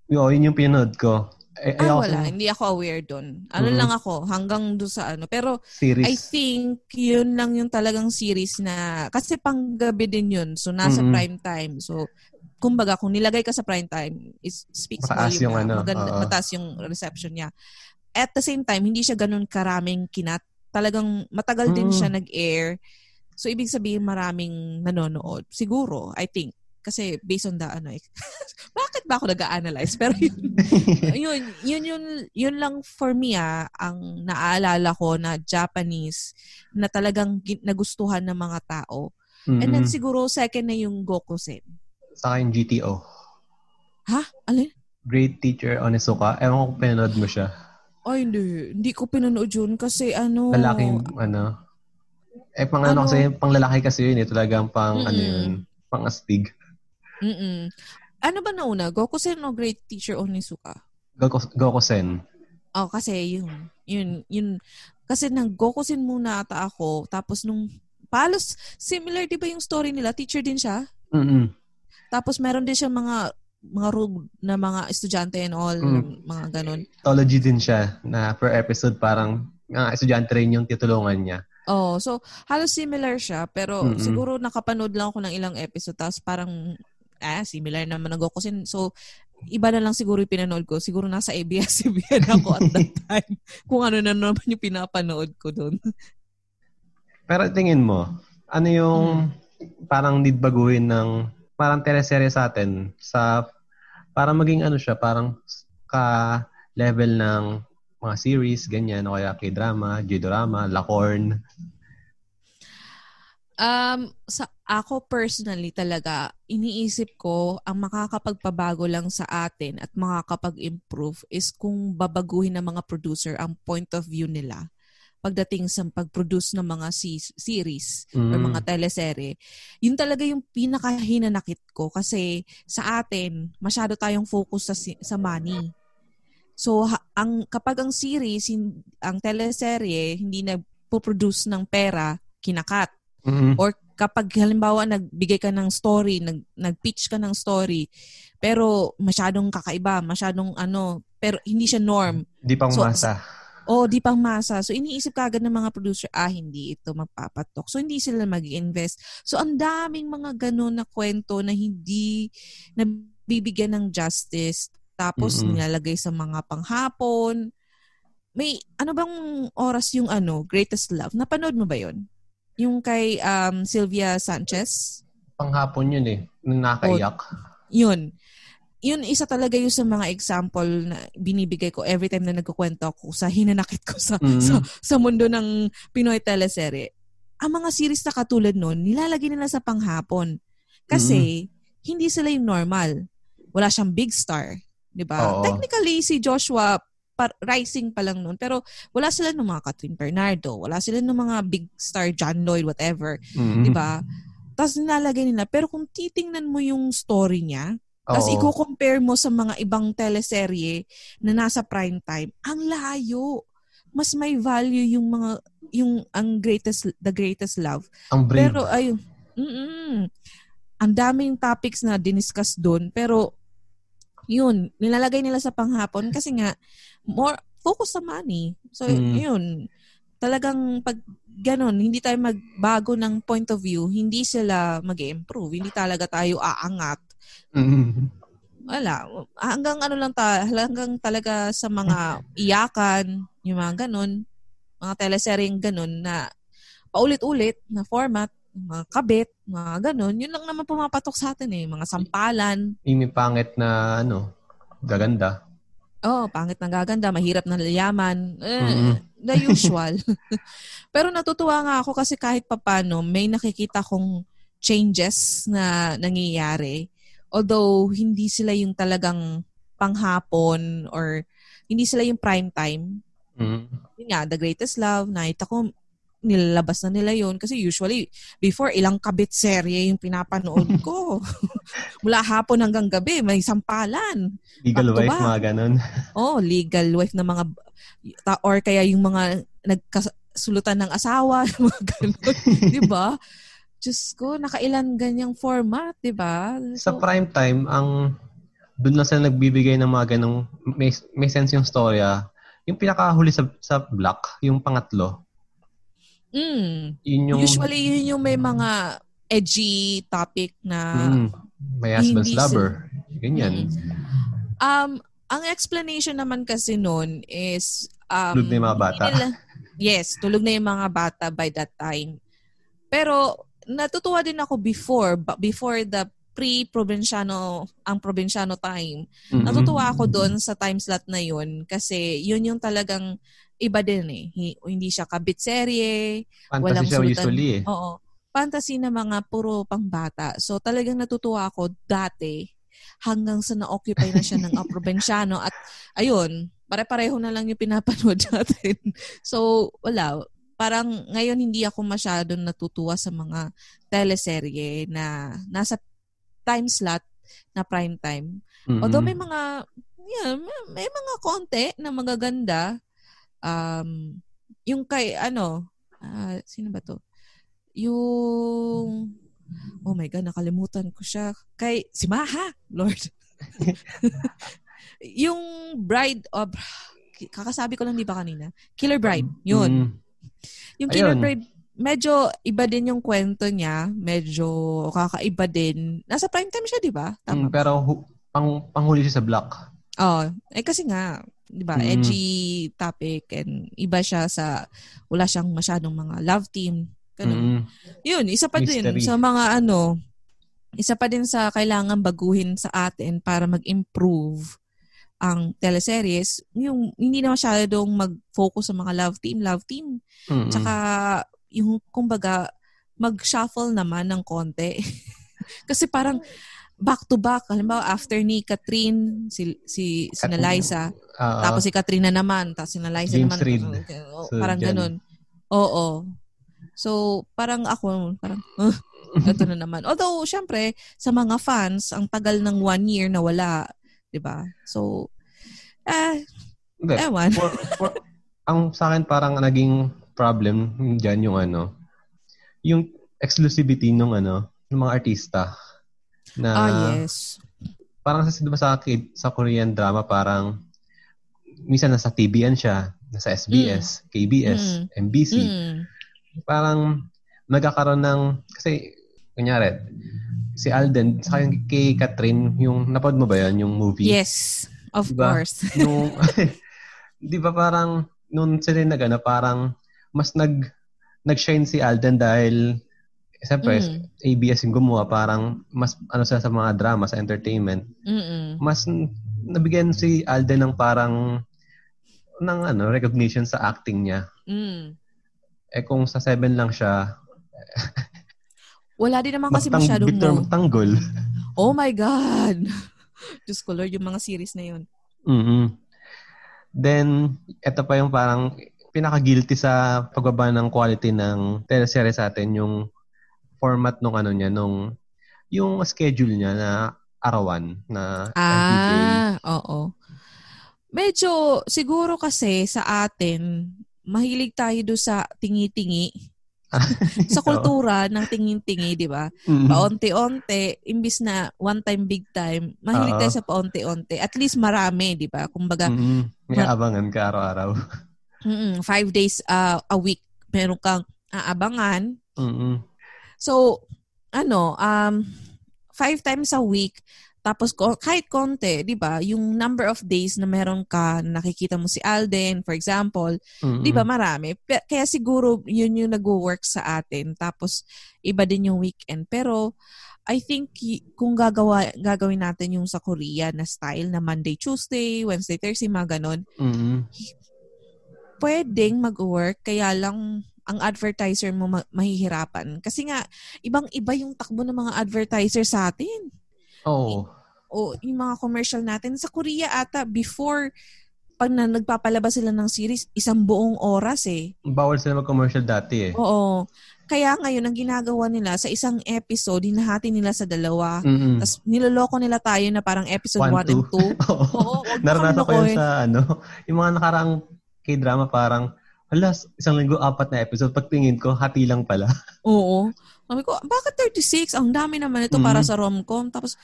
Yo, yun yung pinanood ko. Eh, Ah, ayoko wala. sa Hindi ako aware dun. Ano Mhm. lang ako, hanggang doon sa ano. Pero Series. I think yun lang yung talagang series na, kasi panggabi din yun. So, nasa Mhm. prime time. So, kumbaga, kung nilagay ka sa prime time, is speaks Mataas volume yung na ano, maganda, oo. mataas yung reception niya. At the same time, hindi siya ganun karaming kinat. Talagang matagal din Mm. siya nag-air. So, ibig sabihin maraming nanonood. Siguro, I think. Kasi based on the ano, eh. bakit ba ako nag-analyze? Pero yun, yun, yun, yun, yun lang for me ah, ang naaalala ko na Japanese na talagang nagustuhan ng mga tao. And then Mm-mm. siguro second na yung Gokusen. Sa akin, GTO. Ha? Alin? Great Teacher Onizuka. Ewan ko kung pinanood mo siya. Ay, hindi. Hindi ko pinanood yun kasi ano... Lalaking, ano. Eh, pang ano, Ano? kasi, pang lalaki kasi yun eh. Talagang pang, ano Mm-mm. yun, pang astig. Mm-mm. Ano ba nauna? Gokusen o Great Teacher Onizuka? Goku, Gokusen. Oh, kasi yun. Yun, yun. Kasi nang Gokusen muna ata ako. Tapos nung... Palos, similar di ba yung story nila? Teacher din siya? Mm-mm. Tapos meron din siya mga mga rude na mga estudyante and all, Mm. mga ganun. Anthology din siya na per episode parang mga estudyante rin yung titulungan niya. Oh, so halos similar siya pero Mm-mm. siguro nakapanood lang ako ng ilang episode tapos parang ah, similar naman ng Gokusen. So iba na lang siguro yung pinanood ko. Siguro nasa ABS-CBN ako at that time. Kung ano na naman yung pinapanood ko doon. Pero tingin mo, ano yung parang need baguhin ng parang teleserye sa atin sa para maging ano siya, parang ka level ng mga series, ganyan, o kaya k-drama, j-drama, lakorn. Um, sa ako personally talaga, iniisip ko ang makakapagpabago lang sa atin at makakapag-improve is kung babaguhin ng mga producer ang point of view nila pagdating sa pag-produce ng mga si- series Mm. or mga teleserye. Yun talaga yung pinakahinanakit ko kasi sa atin, masyado tayong focus sa, sa money. So, ha- ang, kapag ang series, hin- ang teleserye, hindi nagpo-produce ng pera, kinakat. Mm. Or kapag halimbawa nagbigay ka ng story, nag, nag-pitch ka ng story, pero masyadong kakaiba, masyadong ano, pero hindi siya norm. Di pang So, masa. O, di pang masa. So, iniisip kagad ng mga producer, ah, hindi ito magpapatok. So, hindi sila mag invest So, ang daming mga ganun na kwento na hindi nabibigyan ng justice. Tapos, Mm-mm. nilalagay sa mga panghapon. May, ano bang oras yung ano, Greatest Love? Napanood mo ba yon Yung kay um, Sylvia Sanchez? Panghapon yun eh. Nakaiyak. Yun. Yun, isa talaga yung sa mga example na binibigay ko every time na nagkukwento ako sa hinanakit ko sa, Mhm. sa, sa mundo ng Pinoy teleserye. Ang mga series na katulad nun, nilalagay nila sa panghapon. Kasi, hindi sila yung normal. Wala siyang big star. Di ba? Technically, si Joshua, par- rising pa lang nun. Pero wala sila ng mga Catherine Bernardo. Wala sila ng mga big star, John Lloyd, whatever. Mhm. Di ba? Tapos nilalagay nila. Pero kung titingnan mo yung story niya, tapos i-compare mo sa mga ibang teleserye na nasa prime time, ang layo. Mas may value yung mga yung ang greatest the greatest love. Ang brave. Pero ay mm ang daming topics na diniscuss doon pero yun, nilalagay nila sa panghapon kasi nga more focus sa money. So Mm. yun, talagang pag ganun, hindi tayo magbago ng point of view, hindi sila mag-improve, hindi talaga tayo aangat Mhm. wala. Hanggang ano lang ta, hanggang talaga sa mga iyakan, yung mga ganun, mga teleseryeng ganun na paulit-ulit na format, mga kabit, mga ganun, yun lang naman pumapatok sa atin eh. Mga sampalan, Yung pangit na ano, gaganda. oh, pangit na gaganda, mahirap na layaman, eh, Mhm. the usual. Pero natutuwa nga ako kasi kahit papano, may nakikita kong changes na nangyayari. Although, hindi sila yung talagang panghapon or hindi sila yung prime time. Mhm. Yun nga, The Greatest Love, nakita ko nilalabas na nila yon kasi usually before ilang kabit serye yung pinapanood ko. Mula hapon hanggang gabi may sampalan. Legal wife, mga ganun. Oh, legal wife na mga ta- or kaya yung mga nagkasulutan ng asawa, mga ganun, 'di ba? Diyos ko, nakailan ganyang format, 'di ba? Sa prime time, ang doon lang sila nagbibigay ng mga ganong may, may sense yung storya. Yung pinakahuli sa sa block, yung pangatlo, mm, yun yung usually yun yung may mga edgy topic na Mm, may husband's lover. Ganyan. Um, ang explanation naman kasi noon is um, Tulog na yung mga bata. nila- yes, tulog na yung mga bata by that time. Pero natutuwa din ako before before the pre-provinciano ang provinciano time. Mhm. Natutuwa ako doon sa time slot na yun kasi yun yung talagang iba din eh. Hi- Hindi siya kabit serye, Fantasy walang siya sultan. usually eh. Oo. Fantasy na mga puro pangbata. So talagang natutuwa ako dati hanggang sa na-occupy na siya ng probinsyano at ayun, pare-pareho na lang yung pinapanood natin. So wala, parang ngayon hindi ako masyadong natutuwa sa mga teleserye na nasa time slot na prime time. Mhm. Although may mga yeah, may, may mga konti na magaganda. Um, yung kay ano, ah, sino ba to? Yung Oh my god, nakalimutan ko siya. Kay si Maha, Lord. yung Bride of kakasabi ko lang di ba kanina? Killer Bride. Yun. Mhm. Yung Killer Ayun. Bride, medyo iba din yung kwento niya. Medyo kakaiba din. Nasa prime time siya, di ba? Tama Mm, pero hu- pang, panghuli siya sa block. Oh, eh kasi nga, 'di ba? Mm. Edgy topic and iba siya sa wala siyang masyadong mga love team. Ganun. Mhm. Yun, isa pa din Mystery. sa mga ano, isa pa din sa kailangan baguhin sa atin para mag-improve ang teleseries, yung hindi na masyadong mag-focus sa mga love team, love team. Mhm. Tsaka yung kumbaga mag-shuffle naman ng konti. Kasi parang back to back, halimbawa after ni Catherine, si si si. Liza, Ah, tapos si Katrina naman, tapos si Liza naman. Reid. Oh, So, parang dyan. ganun. Oo. So, parang ako, parang, uh, ito na naman. Although, syempre, sa mga fans, ang tagal ng one year na wala. 'di ba So, eh, hindi. ewan. For, for, ang sa akin parang naging problem dyan yung ano, yung exclusivity ng ano, ng mga artista. Na ah, yes. parang sa, diba sa, sa Korean drama, parang minsan nasa TBN siya, nasa SBS, KBS, MBC. Mm. Parang nagkakaroon ng, kasi, kunyari, si Alden, sa kay Catherine, yung, napod mo ba yan, yung movie? Yes, of Diba? course. Nung, di ba parang, nung sila nag, ano, parang, mas nag, nag-shine si Alden dahil, siyempre, Mm. ABS yung gumawa, parang, mas, ano sila sa mga drama, sa entertainment, Mm-mm. mas, nabigyan si Alden ng parang, ng ano, recognition sa acting niya. Mm. Eh kung sa Seven lang siya, Wala din naman kasi magtang, masyadong Victor mo. magtanggol. Oh my God! Diyos ko Lord, yung mga series na yun. mm Then, ito pa yung parang pinaka-guilty sa pagbaba ng quality ng teleserye sa atin, yung format nung ano niya, nung yung schedule niya na arawan na. Ah, oo. Medyo, siguro kasi sa atin, mahilig tayo do sa tingi-tingi. sa kultura ng tingin-tingi, di ba? Mhm. Paunti-unti, imbis na one time, big time, mahilig Oo. tayo sa paunti-unti. At least marami, di ba? Kumbaga, Mhm. May Ma- abangan ka araw-araw. mm, five days uh, a week, meron kang aabangan. Mhm. So, ano, um, five times a week, tapos ko, kahit konti, di ba, yung number of days na meron ka, nakikita mo si Alden, for example, Mhm. di ba marami? Kaya siguro yun yung nag-work sa atin. Tapos, iba din yung weekend. Pero, I think kung gagawa, gagawin natin yung sa Korea na style na Monday, Tuesday, Wednesday, Thursday, mga ganon, Mhm. pwedeng mag-work, kaya lang ang advertiser mo ma- mahihirapan. Kasi nga, ibang-iba yung takbo ng mga advertiser sa atin. Oo. O yung mga commercial natin. Sa Korea ata, before, pag na, nagpapalabas sila ng series, isang buong oras eh. Bawal sila mag-commercial dati eh. Oo. Kaya ngayon, ang ginagawa nila, sa isang episode, hinahati nila sa dalawa. Mhm. Tapos niloloko nila tayo na parang episode One, 1 and 2. Oo. Oo, Naranasan ko yun sa ano, yung mga nakaraang k-drama parang, hala, isang linggo, apat na episode. Pagtingin ko, hati lang pala. Oo. Sabi ko, bakit 36? Ang dami naman ito Mhm. para sa rom-com. Tapos,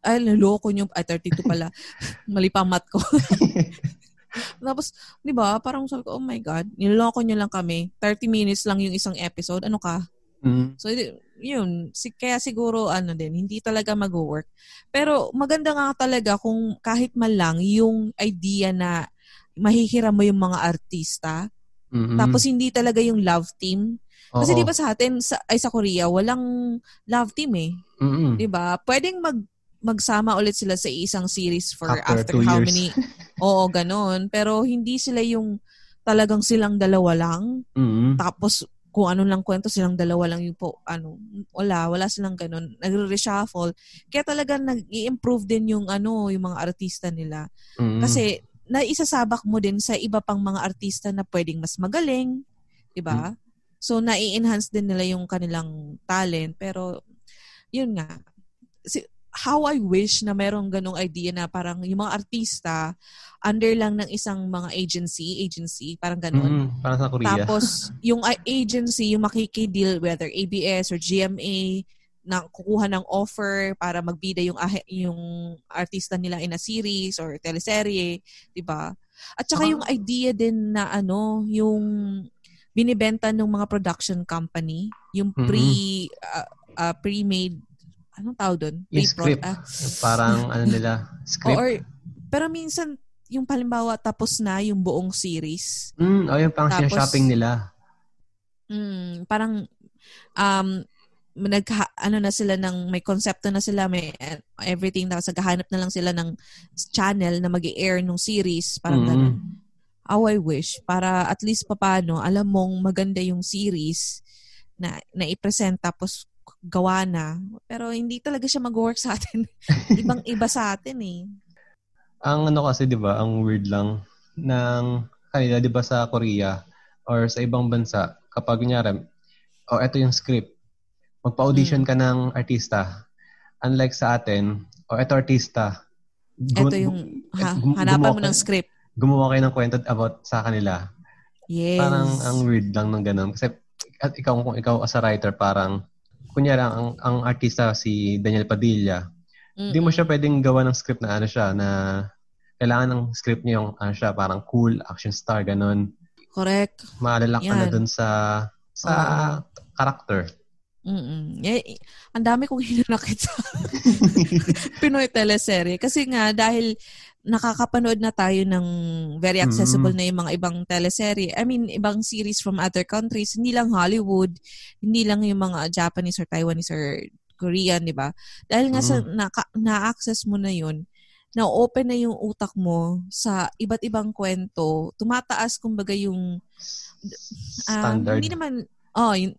ay, naloko nyo. Ay, 32 pala. Mali pa math ko. Tapos, di ba, parang sabi ko, oh my God, niloko nyo lang kami. 30 minutes lang yung isang episode. Ano ka? Mm. So, yun. Si, kaya siguro, ano din, hindi talaga mag-work. Pero, maganda nga talaga kung kahit man lang yung idea na mahihiram mo yung mga artista. Mhm. Tapos, hindi talaga yung love team. Kasi di ba sa atin, sa, ay sa Korea, walang love team eh. Mhm. Di ba? Pwedeng mag magsama ulit sila sa isang series for After after, two how years. many oo ganun pero hindi sila yung talagang silang dalawa lang Mhm. tapos kung ano lang kwento silang dalawa lang yung po ano wala wala silang ganun nagre-reshuffle kaya talaga nag-i-improve din yung ano yung mga artista nila Mhm. kasi naisasabak mo din sa iba pang mga artista na pwedeng mas magaling, 'di ba? So nai-enhance din nila yung kanilang talent pero yun nga. Si, how I wish na merong ganong idea na parang yung mga artista under lang ng isang mga agency, agency, parang ganon. Mhm. Parang sa Korea. Tapos, yung agency, yung makikideal, whether ABS or GMA, na kukuha ng offer para magbida yung yung artista nila in a series or teleserye, 'di ba? At saka yung idea din na ano, yung binibenta ng mga production company, yung Mhm. pre uh, uh, pre-made anong tawag doon? Yung Pre-pro- script. ah, Parang ano nila, script. or pero minsan yung palimbawa tapos na yung buong series. Mm, oh, yung pang Tapos- shopping nila. Mm, parang um nag ano na sila ng may konsepto na sila may everything tapos naghahanap na lang sila ng channel na mag air ng series parang Mhm. ganun. How I wish para at least papano alam mong maganda yung series na na i-present tapos gawa na. Pero hindi talaga siya mag-work sa atin. Ibang-iba sa atin eh. Ang ano kasi, di ba, ang weird lang ng kanila, di ba, sa Korea or sa ibang bansa, kapag kunyari, oh, eto yung script, magpa-audition Mm. ka ng artista. Unlike sa atin, oh, eto artista. Ito Gu- yung ha, gum- hanapan gumawa mo ng script. Gumawa kayo ng kwento about sa kanila. Yes. Parang ang weird lang ng ganun. Kasi at ikaw, kung ikaw as a writer, parang, kunyari, ang, ang artista si Daniel Padilla. Hindi mo siya pwedeng gawa ng script na ano siya, na kailangan ng script niya yung ano siya, parang cool, action star, ganun. Correct. Maalala ka na dun sa sa character. Mm eh, ang dami kong hinanakit sa Pinoy teleserye. Kasi nga, dahil nakakapanood na tayo ng very accessible Mm. na yung mga ibang teleserye. I mean, ibang series from other countries. Hindi lang Hollywood, hindi lang yung mga Japanese or Taiwanese or Korean, di ba? Dahil nga sa naka, na-access mo na yun, na-open na yung utak mo sa iba't ibang kwento. Tumataas, kumbaga, yung Um, Standard. hindi naman, oh, yun,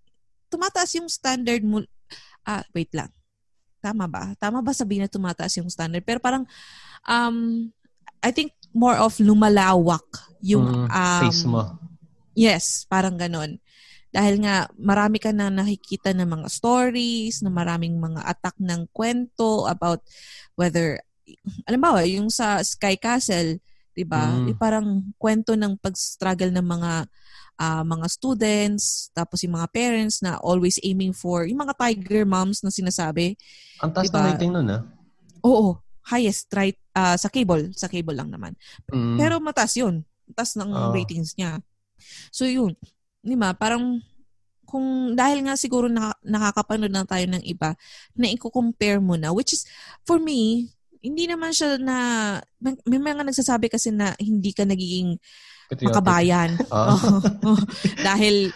tumataas yung standard mo. Ah, wait lang. Tama ba? Tama ba sabihin na tumataas yung standard? Pero parang, um, I think more of lumalawak yung, Mm, um, face mo. Yes, parang ganon. Dahil nga, marami ka na nakikita ng mga stories, na maraming mga attack ng kwento about whether, alam ba, yung sa Sky Castle, di ba? Mm. Yung parang kwento ng pag-struggle ng mga ah, mga students, tapos yung mga parents na always aiming for, yung mga tiger moms na sinasabi. Ang taas diba? ng rating nun, ah. Oo, highest right ah, sa cable, sa cable lang naman. Mm. Pero mataas yun. Mataas ng Oo. ratings niya. So yun, di ba, parang kung dahil nga siguro na, nakakapanood na tayo ng iba, na i-compare mo na, which is, for me, hindi naman siya na, may, may mga nagsasabi kasi na hindi ka nagiging Patriotic. makabayan. Oo. Oo. dahil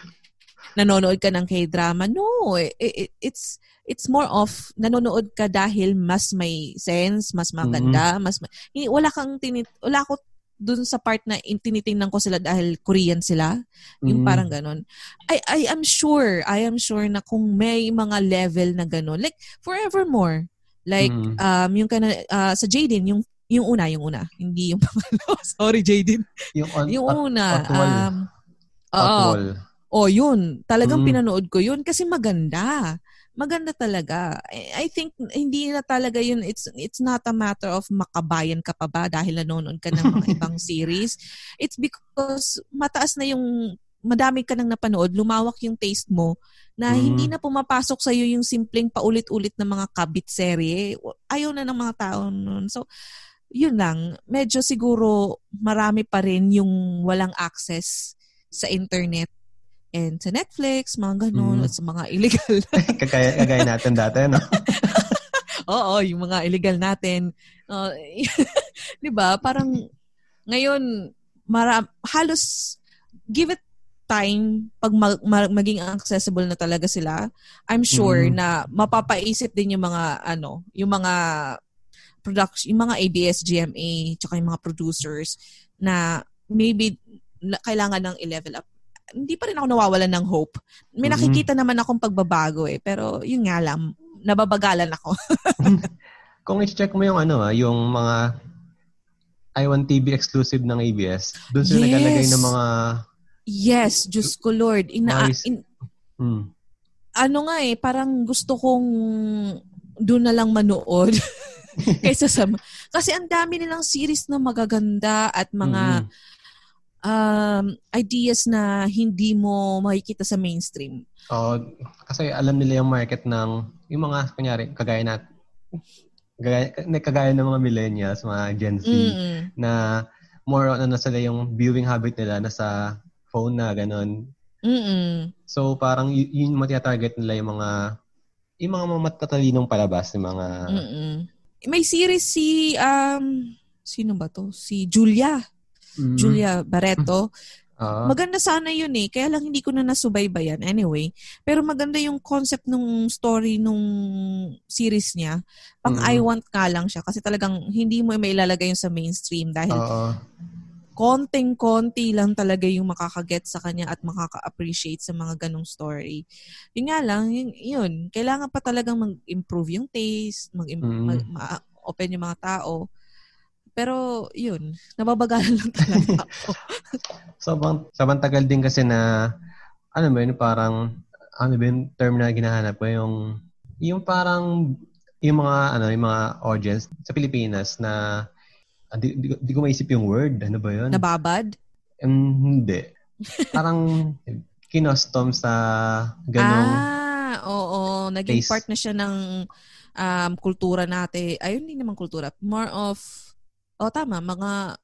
nanonood ka ng K-drama. No, it, it- it's it's more of nanonood ka dahil mas may sense, mas maganda, mas ma- hindi, wala kang tinit wala ako dun sa part na in- tinitingnan ko sila dahil Korean sila. Yung Mm. parang ganun. I I am sure, I am sure na kung may mga level na ganun, like forevermore. Like Mm. um yung kana ah, sa Jaden, yung yung una, yung una, hindi yung pangalawa. Sorry, Jaden. yung on, Yung una, um, oo. Oh, yun. Talagang Mm. pinanood ko yun kasi maganda. Maganda talaga. I I think hindi na talaga yun it's it's not a matter of makabayan ka pa ba dahil nanonood ka ng mga ibang series. It's because mataas na yung madami ka nang napanood, lumawak yung taste mo na Mm. hindi na pumapasok sa yung simpleng paulit-ulit na mga kabit serye. Ayaw na ng mga tao nun. So, yun lang. Medyo siguro marami pa rin yung walang access sa internet and sa Netflix, mga ganun, Mm. at sa mga illegal kagaya, kagaya natin dati, no? Oo, yung mga illegal natin. Uh, 'Di ba? Parang ngayon mara- halos give it time pag mag- ma- maging accessible na talaga sila. I'm sure Mm. na mapapaisip din yung mga ano, yung mga production, yung mga ABS-GMA, tsaka yung mga producers na maybe na, kailangan ng i-level up. Hindi pa rin ako nawawalan ng hope. May Mhm. nakikita naman akong pagbabago eh, pero yun nga lang, nababagalan ako. Kung i-check mo yung ano, ah, yung mga I1 TV exclusive ng ABS, doon sila Yes. nagalagay ng mga Yes, Diyos ko Lord. Ina, Nice. in- hmm, ano nga eh, parang gusto kong doon na lang manood. Kaysa sa... Kasi ang dami nilang series na magaganda at mga mm, um, ideas na hindi mo makikita sa mainstream. Oo, kasi alam nila yung market ng yung mga kunyari kagaya nat kagaya, kagaya ng mga millennials, mga Gen Z Mm-mm. na more on ano sila yung viewing habit nila nasa phone na ganun. Mm-mm. So parang y- yun yung mga target nila yung mga yung mga matatalinong palabas yung mga Mm-mm. May series si um sino ba to? Si Julia. Mm, Julia Barreto. ah, Maganda sana yun eh. Kaya lang hindi ko na nasubaybayan. Anyway. Pero maganda yung concept nung story nung series niya. Pang Mm. I want nga lang siya. Kasi talagang hindi mo may ilalagay yun sa mainstream dahil oo. Konting-konti lang talaga yung makakaget sa kanya at makaka-appreciate sa mga ganong story. Yun nga lang, yun, yun. Kailangan pa talagang mag-improve yung taste, mag, Mm. mag ma-open yung mga tao. Pero, yun, nababagalan lang talaga ako. Sobrang, sobrang tagal din kasi na, ano ba yun, parang, ano ba yung term na ginahanap ko, yung, yung parang, yung mga, ano, yung mga audience sa Pilipinas na, ah, di, di, di ko maisip yung word, ano ba yun? Nababad? Um, hindi. Parang, kinostom sa ganong, Ah, oo. Naging taste. part na siya ng um, kultura natin. Ayun, hindi naman kultura. More of oh, tama, mga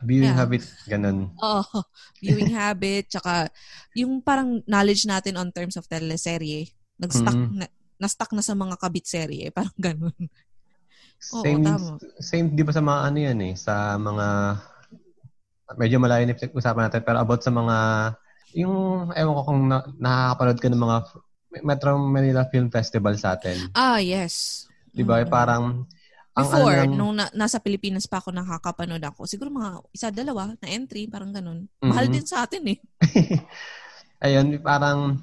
Viewing Yeah. habit, ganun. oh, viewing habit, tsaka yung parang knowledge natin on terms of teleserye, nag-stuck Mm. na, na-stuck na sa mga kabit serye, parang ganun. Oo, Same, tama. same di ba sa mga ano yan eh, sa mga, medyo malayo na usapan natin, pero about sa mga, yung, ewan ko kung na, nakakapanood ka ng mga Metro Manila Film Festival sa atin. Ah, yes. Di ba? Mm. Parang, ang Before, ano lang- nung na- nasa Pilipinas pa ako nakakapanood ako, siguro mga isa, dalawa na entry, parang ganun. Mahal din sa atin eh. Ayun, parang,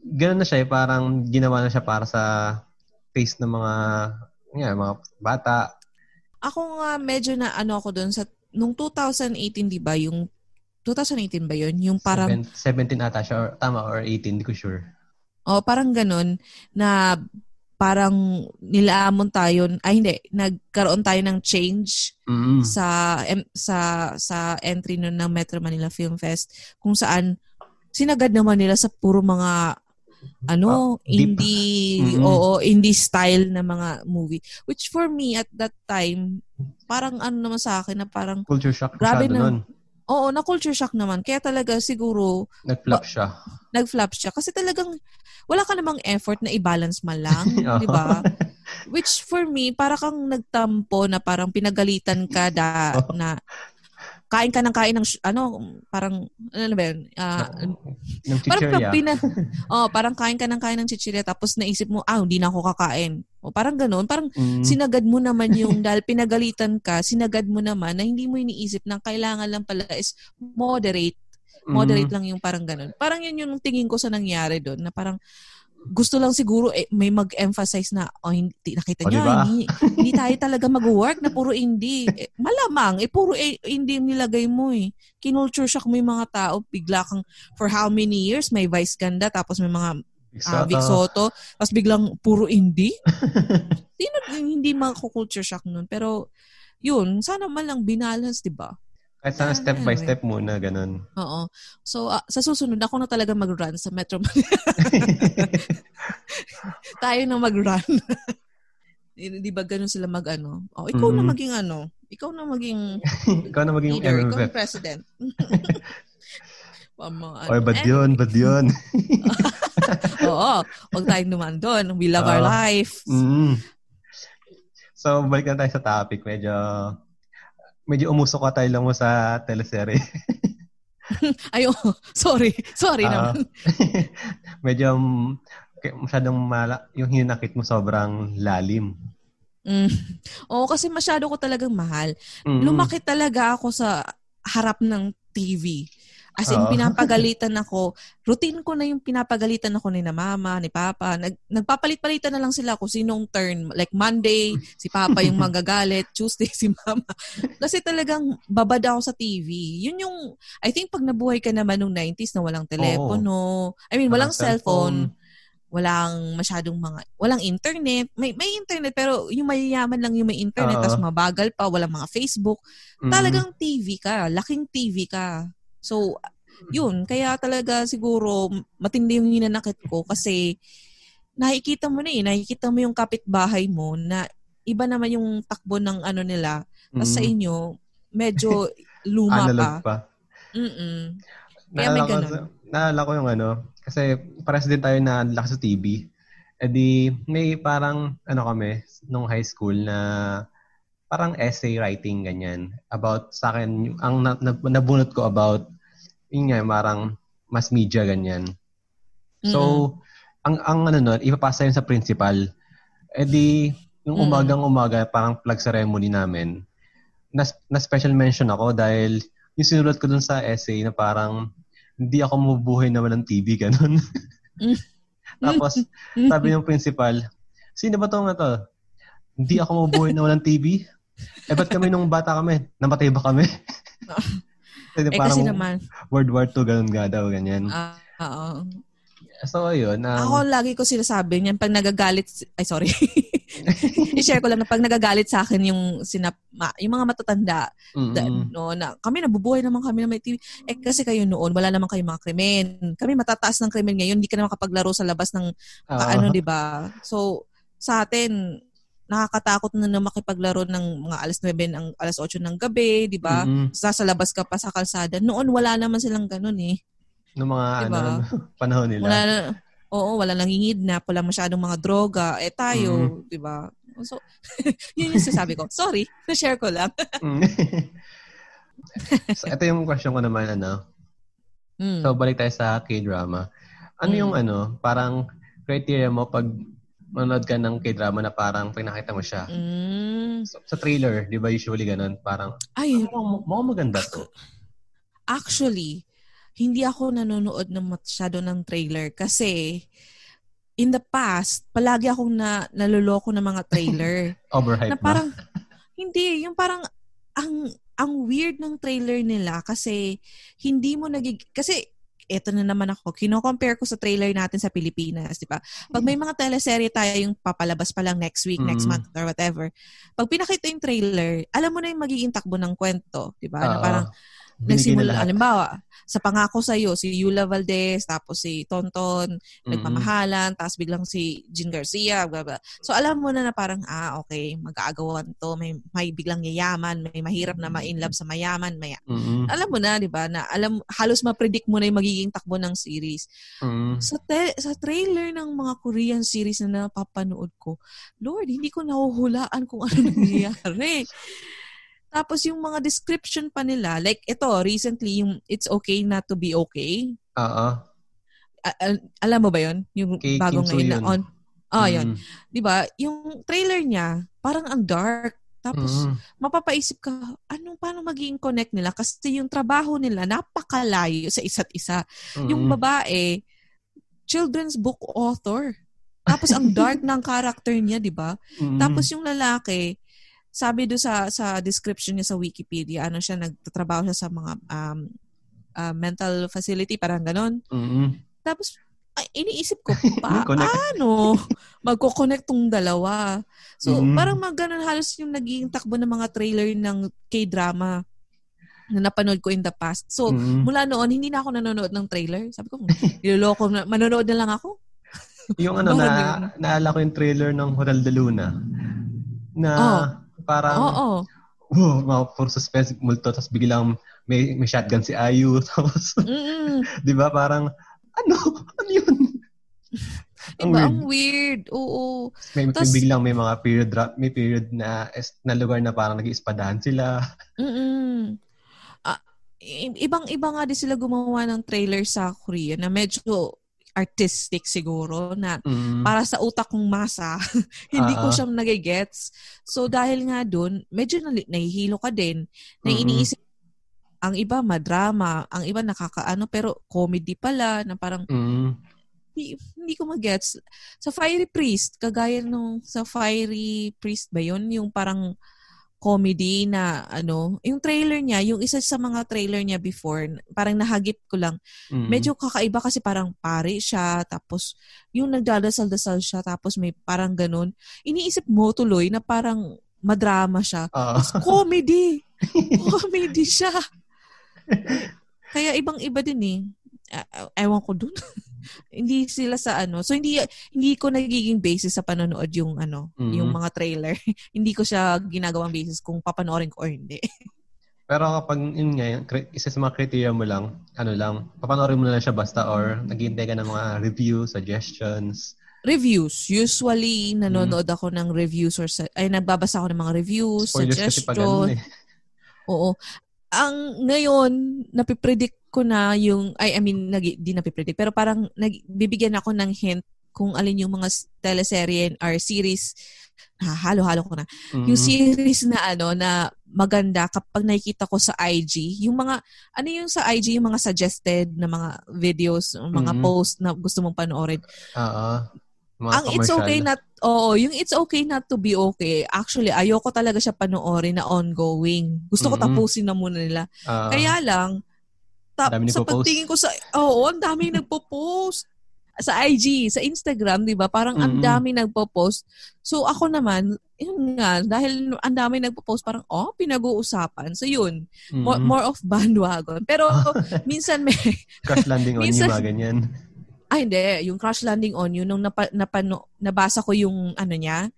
gano'n na siya eh, parang ginawa na siya para sa taste ng mga, yeah, mga bata. Ako nga medyo na ano ako doon sa, nung 2018, di ba, yung, 2018 ba yun? Yung parang, Seven- 17 ata siya, or, tama, or 18, hindi ko sure. oh, parang ganun, na parang nilaamon tayo, ay hindi, nagkaroon tayo ng change Mm. sa em- sa sa entry nun ng Metro Manila Film Fest kung saan sinagad naman nila sa puro mga ano Ah, deep. indie Mm-mm. oo indie style na mga movie which for me at that time parang ano naman sa akin na parang Culture shock Grabe masyado na. nun. oo na culture shock naman kaya talaga siguro Nag-flop siya. nag-flop siya kasi talagang wala ka namang effort na i-balance man lang, di ba? Which for me, para kang nagtampo na parang pinagalitan ka da, na kain ka ng kain ng ano parang ano ba yun? Ah, Ng parang chichirya. pina, oh, parang kain ka ng kain ng chichirya tapos naisip mo, ah, hindi na ako kakain. O parang ganoon, parang Mm. sinagad mo naman yung dahil pinagalitan ka, sinagad mo naman na hindi mo iniisip na kailangan lang pala is moderate Moderate Mm. lang yung parang ganun. Parang yun yung tingin ko sa nangyari doon na parang gusto lang siguro eh, may mag-emphasize na oh, hindi, nakita O, niyo, diba? hindi, hindi tayo talaga mag-work na puro indie. Eh, malamang, eh puro eh, yung nilagay mo eh. Kinulture shock mo yung mga tao, bigla kang for how many years may Vice Ganda tapos may mga Big ah, Soto. Vic Soto, tapos biglang puro indie. Sino hindi mga-culture shock nun? Pero yun, sana man lang binalance, di ba? Kahit sana step by step muna, ganun. Oo. So, ah, sa susunod, ako na talaga mag-run sa Metro Manila. Tayo na mag-run. Di ba ganun sila mag-ano? Oh, ikaw na Mhm. maging ano? Ikaw na maging Ikaw na maging leader. Ikaw yung president. Pa- mga ano. Oy, bad yun, bad yun. Oo. Huwag tayong duman doon. We love our Ah. life. Mm. So, balik na tayo sa topic. Medyo, medyo umusok ka tayo lang mo sa teleserye. Ay, oh, sorry. Sorry Ah, naman. medyo k- masyadong mala, yung hinakit mo sobrang lalim. Mm. Oo, kasi masyado ko talagang mahal. Mm. lumaki talaga ako sa harap ng TV. As in, Oo. pinapagalitan ako. Routine ko na yung pinapagalitan ako ni na mama, ni papa. Nag, nagpapalit-palitan na lang sila kung sinong turn. Like Monday, si papa yung magagalit. Tuesday, si mama. Kasi talagang babad ako sa TV. Yun yung, I think pag nabuhay ka naman nung 90s na walang telepono. I mean, walang, cellphone. Walang masyadong mga, walang internet. May, may internet, pero yung mayayaman lang yung may internet, Oo. tapos mabagal pa, walang mga Facebook Mm. talagang TV ka, laking TV ka. So, yun, kaya talaga siguro matindi yung hinanakit ko kasi nakikita mo na eh, nakikita mo yung kapitbahay mo na iba naman yung takbo ng ano nila. Tapos sa Mm. inyo, medyo luma pa. Analog pa. Mm-mm. Kaya may Naalala ko, ganun. sa- naalala ko yung ano, kasi pares din tayo na lakas sa TV. E di, may parang, ano kami, nung high school na parang essay writing, ganyan. About, sa akin, yung- ang na, na- nabunot ko about, yun nga, parang mass media, ganyan. So, ang, ang ano nun, ipapasa yun sa principal. E di, yung Mm-mm. umagang umaga, parang flag ceremony namin, na, na special mention ako dahil yung sinulat ko dun sa essay na parang hindi ako mabubuhay naman ng TV, ganun. Mm. Tapos, sabi ng principal, sino ba tong to? Hindi ako mabubuhay naman ng TV? Eh, ba't kami nung bata kami? Namatay ba kami? Kasi eh parang kasi naman, World War II, ganun nga daw, ganyan. ah, oo. So, ayun. Um, Ako lagi ko sinasabi niyan pag nagagalit, ay sorry. I-share ko lang na pag nagagalit sa akin yung sinap, yung mga matatanda, mm-mm. da- no, na kami nabubuhay naman kami na may TV. Eh kasi kayo noon, wala naman kayong mga krimen. Kami matataas ng krimen ngayon, hindi ka na makapaglaro sa labas ng Oo. ano, 'di ba? So sa atin nakakatakot na na makipaglaro ng mga alas 9 ng alas 8 ng gabi, 'di ba? Mm-mm. Sasalabas ka pa sa kalsada. Noon wala naman silang ganun eh. Noong mga Diba? ano, panahon nila. Wala na, oo, wala nang hingidnap, wala masyadong mga droga. Eh tayo, 'di ba? So, yun yung sasabi ko. Sorry, na-share ko lang. Mm. so, ito yung question ko naman, ano. Mm. So, balik tayo sa K-drama. Ano Mm. yung ano, parang criteria mo pag manood ka ng K-drama na parang pag nakita mo siya? Mm. So, sa trailer, di ba usually ganun? Parang, Ay, mukhang, mukhang maganda to. actually, hindi ako nanonood ng masyado ng trailer kasi in the past, palagi akong na, naloloko ng mga trailer. Overhype na parang, hindi, yung parang, ang, ang weird ng trailer nila kasi hindi mo nagig... Kasi, eto na naman ako, kino-compare ko sa trailer natin sa Pilipinas, di ba? Pag may mga teleserye tayo yung papalabas pa lang next week, next Mm. month, or whatever, pag pinakita yung trailer, alam mo na yung magiging takbo ng kwento, di ba? Na parang, Na nagsimula, lahat. halimbawa, sa pangako sa iyo si Yula Valdez, tapos si Tonton, Mm-mm. nagmamahalan, tapos biglang si Jean Garcia, blah, blah. So alam mo na na parang, ah, okay, mag-aagawan to, may, may biglang yayaman, may mahirap na ma-in love sa mayaman, may, Mm-mm. alam mo na, di ba, na alam, halos ma-predict mo na yung magiging takbo ng series. Mm. Sa, te- sa trailer ng mga Korean series na napapanood ko, Lord, hindi ko nahuhulaan kung ano nangyayari. Tapos yung mga description pa nila, like ito, recently, yung It's Okay Not to Be Okay. Oo. Al- alam mo ba yon Yung Kay bagong Kim ngayon na on. Yun. Mm. 'Di ba? Yung trailer niya, parang ang dark. Tapos Mm. mapapaisip ka, ano paano magiging connect nila kasi yung trabaho nila napakalayo sa isa't isa. Yung Mm. babae, children's book author. Tapos ang dark ng character niya, 'di ba? Mm. Tapos yung lalaki, sabi do sa sa description niya sa Wikipedia, ano siya nagtatrabaho siya sa mga um, uh, mental facility parang ganon. Mm. Tapos ay, iniisip ko, connect. paano magko-connect tong dalawa? So, Mm. parang mga ganun halos yung naging takbo ng mga trailer ng K-drama na napanood ko in the past. So, Mm. mula noon, hindi na ako nanonood ng trailer. Sabi ko, niloloko na, manonood na lang ako. Yung ano, na, naala ko yung trailer ng Hotel de Luna. Na Oh. Parang, Oo. wow, mga puro suspense, multo, tapos biglang may, may shotgun si Ayu. Tapos, Mm-mm. di ba, parang, ano? Ano yun? Ang Diba? weird. Ang weird. Oo. May, may Tas- biglang may mga period drop, may period na na lugar na parang nag-iispadahan sila. Ah, i- ibang-iba nga din sila gumawa ng trailer sa Korea na medyo artistic siguro na Mm. para sa utak kong masa, hindi ko Ah, siya nagigets. So dahil nga dun, medyo nahihilo ka din na Mm-mm. iniisip ang iba madrama, ang iba nakakaano pero comedy pala na parang Mm. hindi, hindi ko magets. Sa Fiery Priest, kagaya nung sa Fiery Priest ba yun? Yung parang comedy na ano, yung trailer niya, yung isa sa mga trailer niya before, parang nahagip ko lang. Mm. Medyo kakaiba kasi parang pare siya, tapos yung nagdadasal-dasal siya, tapos may parang ganun. Iniisip mo tuloy na parang madrama siya. Tapos comedy! comedy siya! Kaya ibang-iba din eh. Ah, ewan ko dun. hindi sila sa ano. So hindi hindi ko nagiging basis sa panonood yung ano, Mhm. yung mga trailer. hindi ko siya ginagawang basis kung papanoorin ko or hindi. Pero kapag yun nga, isa sa mga criteria mo lang, ano lang, papanoorin mo na lang siya basta or naghihintay ka ng mga review, suggestions. Reviews. Usually, nanonood ako ng reviews or sa, ay nagbabasa ako ng mga reviews, Spoilers kasi pag ano eh. Oo. Ang ngayon, napipredict ko na yung, ay, I mean, nag, di napipredict, pero parang nagbibigyan ako ng hint kung alin yung mga teleserye or series, ah, halo-halo ko na. Mm. Yung series na ano, na maganda kapag nakikita ko sa IG, yung mga, ano yung sa IG, yung mga suggested na mga videos, mga Mhm. post na gusto mong panoorin. Oo. Mga Ang it's commercial. okay not, oo, yung it's okay not to be okay, actually, ayoko talaga siya panoorin na ongoing. Gusto ko Mhm. tapusin na muna nila. Oo. Kaya lang, ta- sa pagtingin ko sa, oo, ang dami nagpo-post. Sa IG, sa Instagram, di ba? Parang ang Mm-mm. dami nagpo-post. So ako naman, yun nga, dahil ang dami nagpo-post, parang, oh, pinag-uusapan. So yun, more, Mm. more of bandwagon. Pero minsan may, Crash landing on you, minsan- mga ganyan. Ah hindi, yung Crash Landing on You, nung napa, napano, nabasa ko yung ano niya,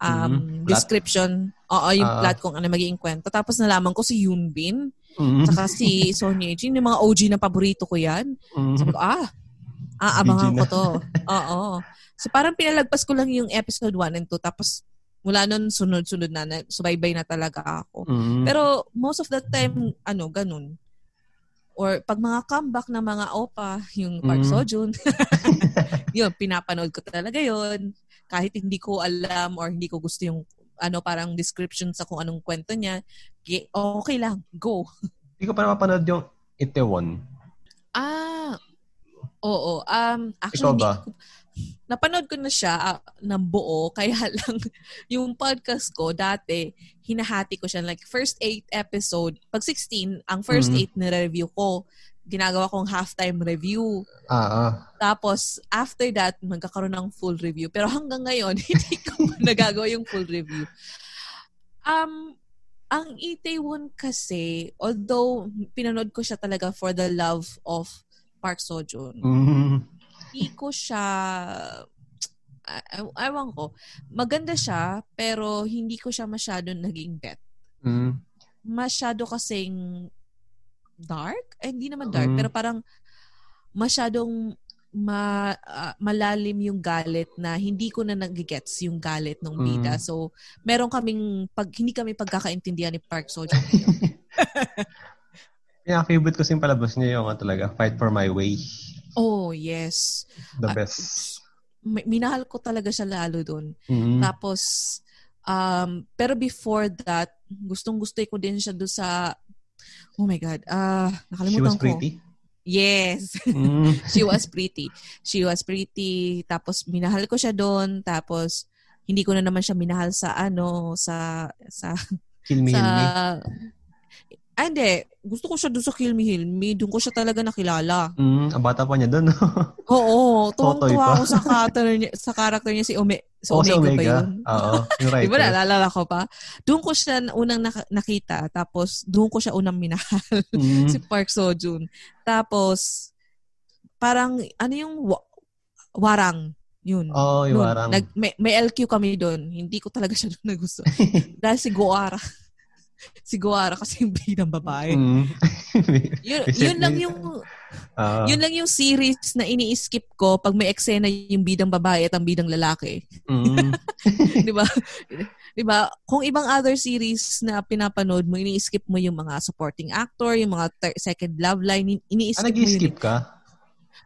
um, Mm, plot. description. Oo, yung Ah. plot kung ano magiging kwento. Tapos nalaman ko si Yoon Bin, Mm. saka si Son Ye Jin, yung mga OG na paborito ko yan. Mm. Sabi ko, ah, aabangan ko to. Oo. So parang pinalagpas ko lang yung episode 1 and 2 tapos mula nun sunod-sunod na, subaybay na talaga ako. Mm. Pero most of the time, ano, ganun. Or pag mga comeback na mga opa, yung Park Mm. Sojun, yun, pinapanood ko talaga yun. Kahit hindi ko alam or hindi ko gusto yung ano parang description sa kung anong kwento niya, okay lang, go. Hindi ko pa napapanood yung Itaewon. Ah, oo. Um, actually, Ikaw hindi ba? ko- napanood ko na siya ah, ng buo, kaya lang yung podcast ko dati, hinahati ko siya. Like, first eight episode, pag 16, ang first Mhm. eight na review ko, ginagawa kong halftime review. Ah, ah. Tapos, after that, magkakaroon ng full review. Pero hanggang ngayon, hindi ko nagagawa yung full review. Um, ang Itaewon kasi, although pinanood ko siya talaga for the love of Park Sojun, Mm. Hindi ko siya, ay- ay- ewan ko, maganda siya, pero hindi ko siya masyado naging bet. Mm. Masyado kasing dark? Eh, hindi naman dark, Mm. pero parang masyadong ma, ah, malalim yung galit na hindi ko na nagigets yung galit ng bida. Mm. So, meron kaming, pag, hindi kami pagkakaintindihan ni Park Sojun. Yeah, favorite ko yung palabas niya yung ano talaga, Fight for My Way. Oh, yes. The best. Mi- Minahal ko talaga siya lalo doon. Mm. Tapos, um, pero before that, gustong gusto ko din siya doon sa, oh my God, She nakalimutan was ko. pretty. Yes. Mm. She was pretty. She was pretty. Tapos, minahal ko siya doon. Tapos, hindi ko na naman siya minahal sa ano, sa, sa, Kill me, sa, Kill me. Ah, hindi. Gusto ko siya doon sa Kill Me Heal Me. Doon ko siya talaga nakilala. Mm, ang bata pa niya doon. Oo. Tuwang-tuwa pa. ako sa character niya, sa character niya si Ome, sa si Omega, ba Omega. yun? Oo, yung Di ba writer. naalala ko pa? Doon ko siya unang nak- nakita. Tapos, doon ko siya unang minahal. Mm. si Park Sojun. Tapos, parang, ano yung wa- warang? Yun. Oo, yung Nun, parang... Nag, may, may LQ kami doon. Hindi ko talaga siya doon nagusto. Dahil si Goara. Si Goara kasi yung bidang babae. Mm. Yun, yun lang yung Oo. yun lang yung series na ini-skip ko pag may eksena yung bidang babae at ang bidang lalaki. Mm. 'Di ba? 'Di ba? Kung ibang other series na pinapanood mo, ini-skip mo yung mga supporting actor, yung mga thir- second love line, Ah, ini-skip mo yun. nag-skip ka?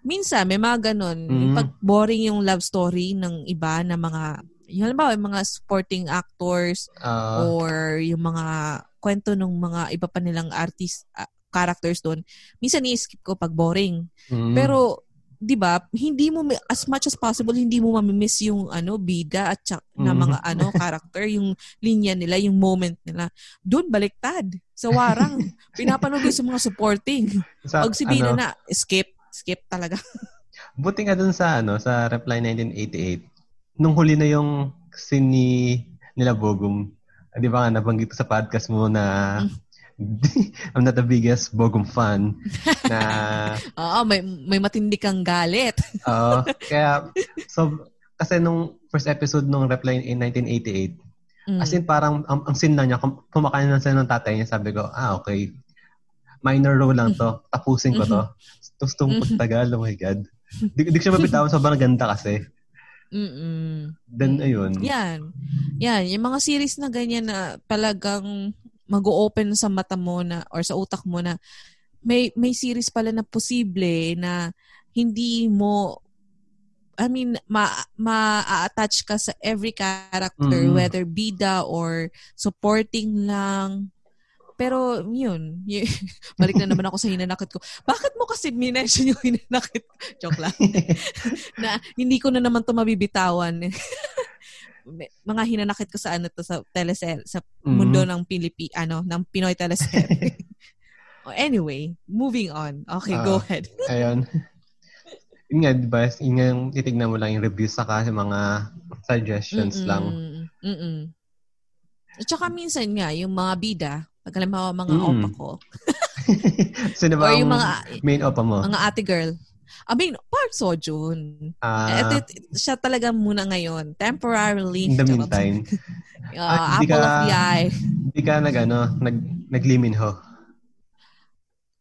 Minsan may mga ganun. Mm. Pag boring yung love story ng iba na mga yung halimbawa, yung mga supporting actors Ah, or yung mga kwento ng mga iba pa nilang artist ah, characters doon, minsan ni-skip ko pag boring. mm. Pero 'di ba, hindi mo as much as possible hindi mo mamimiss yung ano bida at tsak- na Mhm. mga ano character, yung linya nila, yung moment nila. Doon baliktad. Sa warang pinapanood sa mga supporting. sa, Pag si bida ano, na skip, skip talaga. Buti nga dun sa, ano, sa Reply 1988, nung huli na yung scene ni nila Bogum, ah, di ba nga nabanggit sa podcast mo na I'm not the biggest Bogum fan na Oo, may may matindi kang galit. Oo. kaya, so, kasi nung first episode nung Reply in 1988, Mm. as in parang, ang, ang scene lang niya, kum- kumakain lang sila ng tatay niya, sabi ko, ah, okay. Minor role lang to. Tapusin ko to. Tapos itong Mhm. pagtagal, oh my God. Di, di ko siya mabitawan, sobrang ganda kasi. Mm-mm. Then, ayun. Yan. Yan. Yung mga series na ganyan na talagang mag-open sa mata mo na or sa utak mo na may may series pala na posible na hindi mo I mean, ma, ma-attach ka sa every character, Mm. whether bida or supporting lang. Pero, yun. y- Balik na naman ako sa hinanakit ko. Bakit mo kasi minention yung hinanakit ko? Joke lang. na hindi ko na naman to mabibitawan. Mga hinanakit ko sa ano to sa telesel sa Mhm. mundo ng Pilipi ano ng Pinoy teleserye. oh, anyway, moving on. Okay, go Ah. ahead. Ayun. Yun nga, di ba? Yun nga titignan mo lang yung reviews saka yung mga suggestions lang. Mm-mm. At saka minsan nga, yung mga bida, pag halimbawa mga Mm. opa ko, Sino ba yung mga main opa mo? mga ate girl, I mean, Park Sojun. Ah, Ito, siya talaga muna ngayon. Temporarily. in the meantime, Uh, Ah, hindi apple ka- of the eye. hindi ka nag, ano, nag, nagliminho.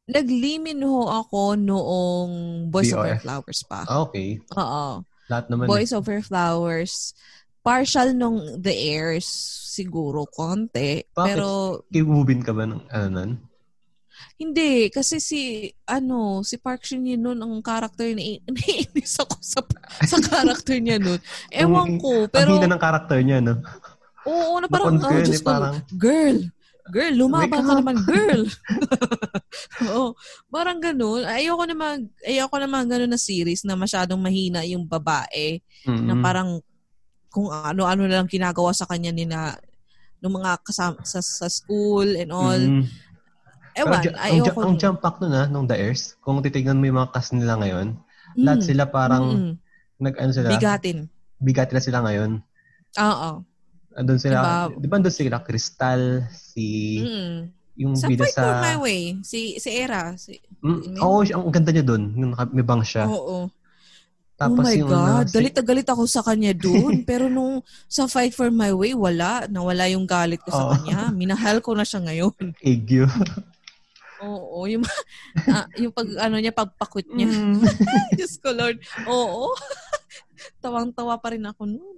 Nagliminho ako noong Boys Over BOF. Flowers pa. Ah, okay. Oo. Lahat naman. Boys Over Flowers. Partial nung The Airs, siguro, konti. Bakit? Pero, Kibubin ka ba ng, ano nun? hindi. Kasi si, ano, si Park Shin Yin nun, ang character na naiinis ako sa, sa character niya nun. Ewan Ang- ko. Ang Pero, hina ng karakter niya, no? oo, na parang, oh, yun, Diyos eh, parang, girl, girl, lumaban ka naman, girl. Oo, parang ganun. Ayoko naman, ayoko naman ganun na series na masyadong mahina yung babae mm, na parang kung ano-ano na lang ginagawa sa kanya ni na ng mga kasama sa, sa school and all. mm. Pero Ewan, ang, ayoko. ju- ang jump pack nun, ah, nung The Airs, kung titignan mo yung mga cast nila ngayon, Mm, lahat sila parang, mm, nag, ano sila, bigatin. bigat na sila ngayon. Oo. Andun sila, Diba? di ba andun sila, Crystal, si, Mm. yung Sa bida sa, My Way, si si Era. Si, mm, oo, siya- ang ganda niya naka- may bang siya. oo. Tapos oh my yung, God, si- galit na galit ako sa kanya doon. Pero nung sa Fight for My Way, wala. Nawala yung galit ko sa Oo. kanya. Minahal ko na siya ngayon. Egyo. Oo, yung, ah, yung pag, ano niya, pagpakwit niya. Mm. Diyos ko, Lord. Oo. Tawang-tawa pa rin ako noon.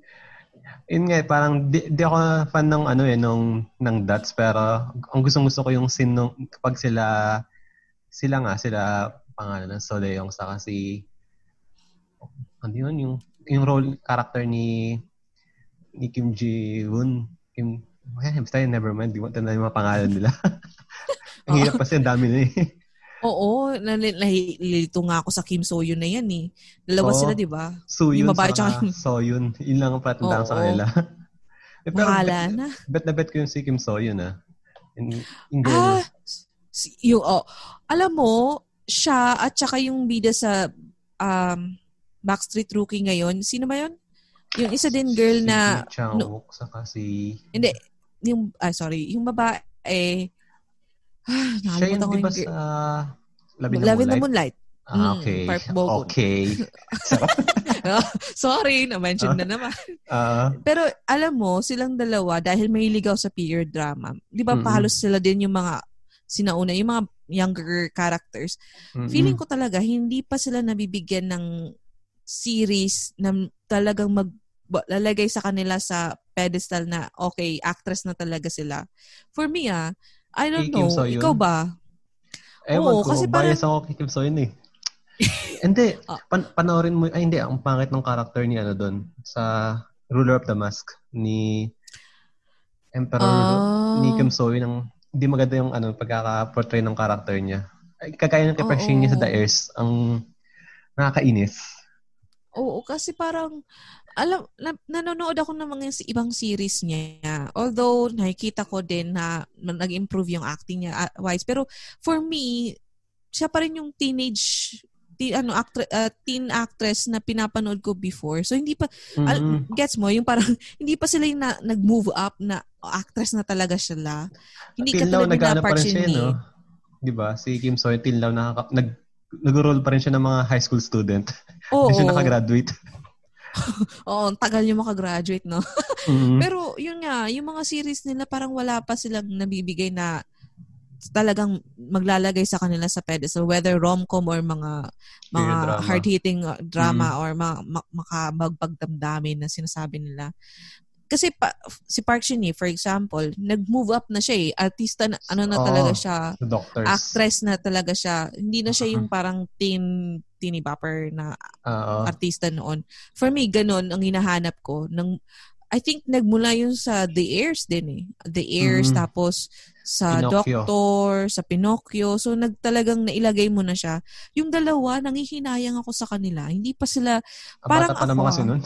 Yun nga, eh, parang di, di ako fan ng ano eh, nung, ng Dots, pero ang gustong gusto ko yung scene nung, kapag sila, sila nga, sila, pangalan ng Soleong, saka si, ano yun, yung, yung role, character ni, ni Kim Ji-woon, Kim, eh, basta yun, never mind, di mo tanda yung mga pangalan nila. ang hirap kasi, ang dami na eh. Oo, nali- nalilito nga ako sa Kim So-yun na yan eh. Dalawa Oo. sila, di ba? So Yung yun, babae saka tsaka yung- So yun, lang ang patandaan ko sa kanila. eh, pero Bahala bet, na. bet na bet ko yung si Kim So yun ah. Yung girl, Ah, yung, oh, alam mo, siya at saka yung bida sa um, Backstreet Rookie ngayon, sino ba yun? Yung isa din girl si na, Lee Chang-wook, saka si... hindi, yung, ah, sorry, yung babae, eh, ah, Siya yung di ba yung, sa Labi ng Moonlight? Moonlight. Ah, Mm, okay. Park Bo-gum. Okay. sorry, na-mention na naman. Ah, Pero alam mo, silang dalawa, dahil mahiligaw sa period drama, di ba Mm-mm. pahalos sila din yung mga sinauna, yung mga younger characters. mm-mm. Feeling ko talaga, hindi pa sila nabibigyan ng series na talagang mag lalagay sa kanila sa pedestal na okay, actress na talaga sila. For me ah, I don't know. So-yun? Ikaw ba? Ewan Oo, ko, kasi bias ako kay Kim So yun eh. hindi, Ah. pan- panoorin mo, ay hindi, ang pangit ng character ni ano doon, sa Ruler of the Mask, ni Emperor Ah. ni Kim So Yun, ang hindi maganda yung ano, pagkaka-portray ng character niya. Ay, kagaya ng kay Oo. niya sa The Heirs, ang nakakainis. Oo, kasi parang, alam, na, nanonood ako ng mga ibang series niya. Although, nakikita ko din na na nag-improve yung acting niya uh, wise. Pero, for me, siya pa rin yung teenage, teen, ano, actre, uh, teen actress na pinapanood ko before. So, hindi pa, al- Mm-mm. gets mo, yung parang, hindi pa sila yung na, nag-move up na actress na talaga sila. Hindi Till now, katulad ni nag-ano na pa rin siya, no? Di ba? Si Kim So Yun, till now, nakaka- nag, nag-roll pa rin siya ng mga high school student. Oo, Hindi siya nakagraduate. oo, tagal niya makagraduate, no? Mm-mm. Pero yun nga, yung mga series nila parang wala pa silang nabibigay na talagang maglalagay sa kanila sa pedestal whether rom-com or mga mga drama. hard-hitting uh, drama or mga ma- makabagpagdamdamin na sinasabi nila. Kasi pa, si Park Shin-hye, for example, nag-move up na siya eh. Artista na, ano na Oo. talaga siya. Actress na talaga siya. Hindi na siya yung Mhm. parang teen, teeny bopper na Oo. artista noon. For me, ganun ang hinahanap ko. Nang, I think nagmula yun sa The Airs din eh. The Airs, Mm. tapos sa Pinocchio. Doctor, sa Pinocchio. So, nagtalagang nailagay mo na siya. Yung dalawa, nangihinayang ako sa kanila. Hindi pa sila, Ang parang bata pa naman ako, kasi ah. nun.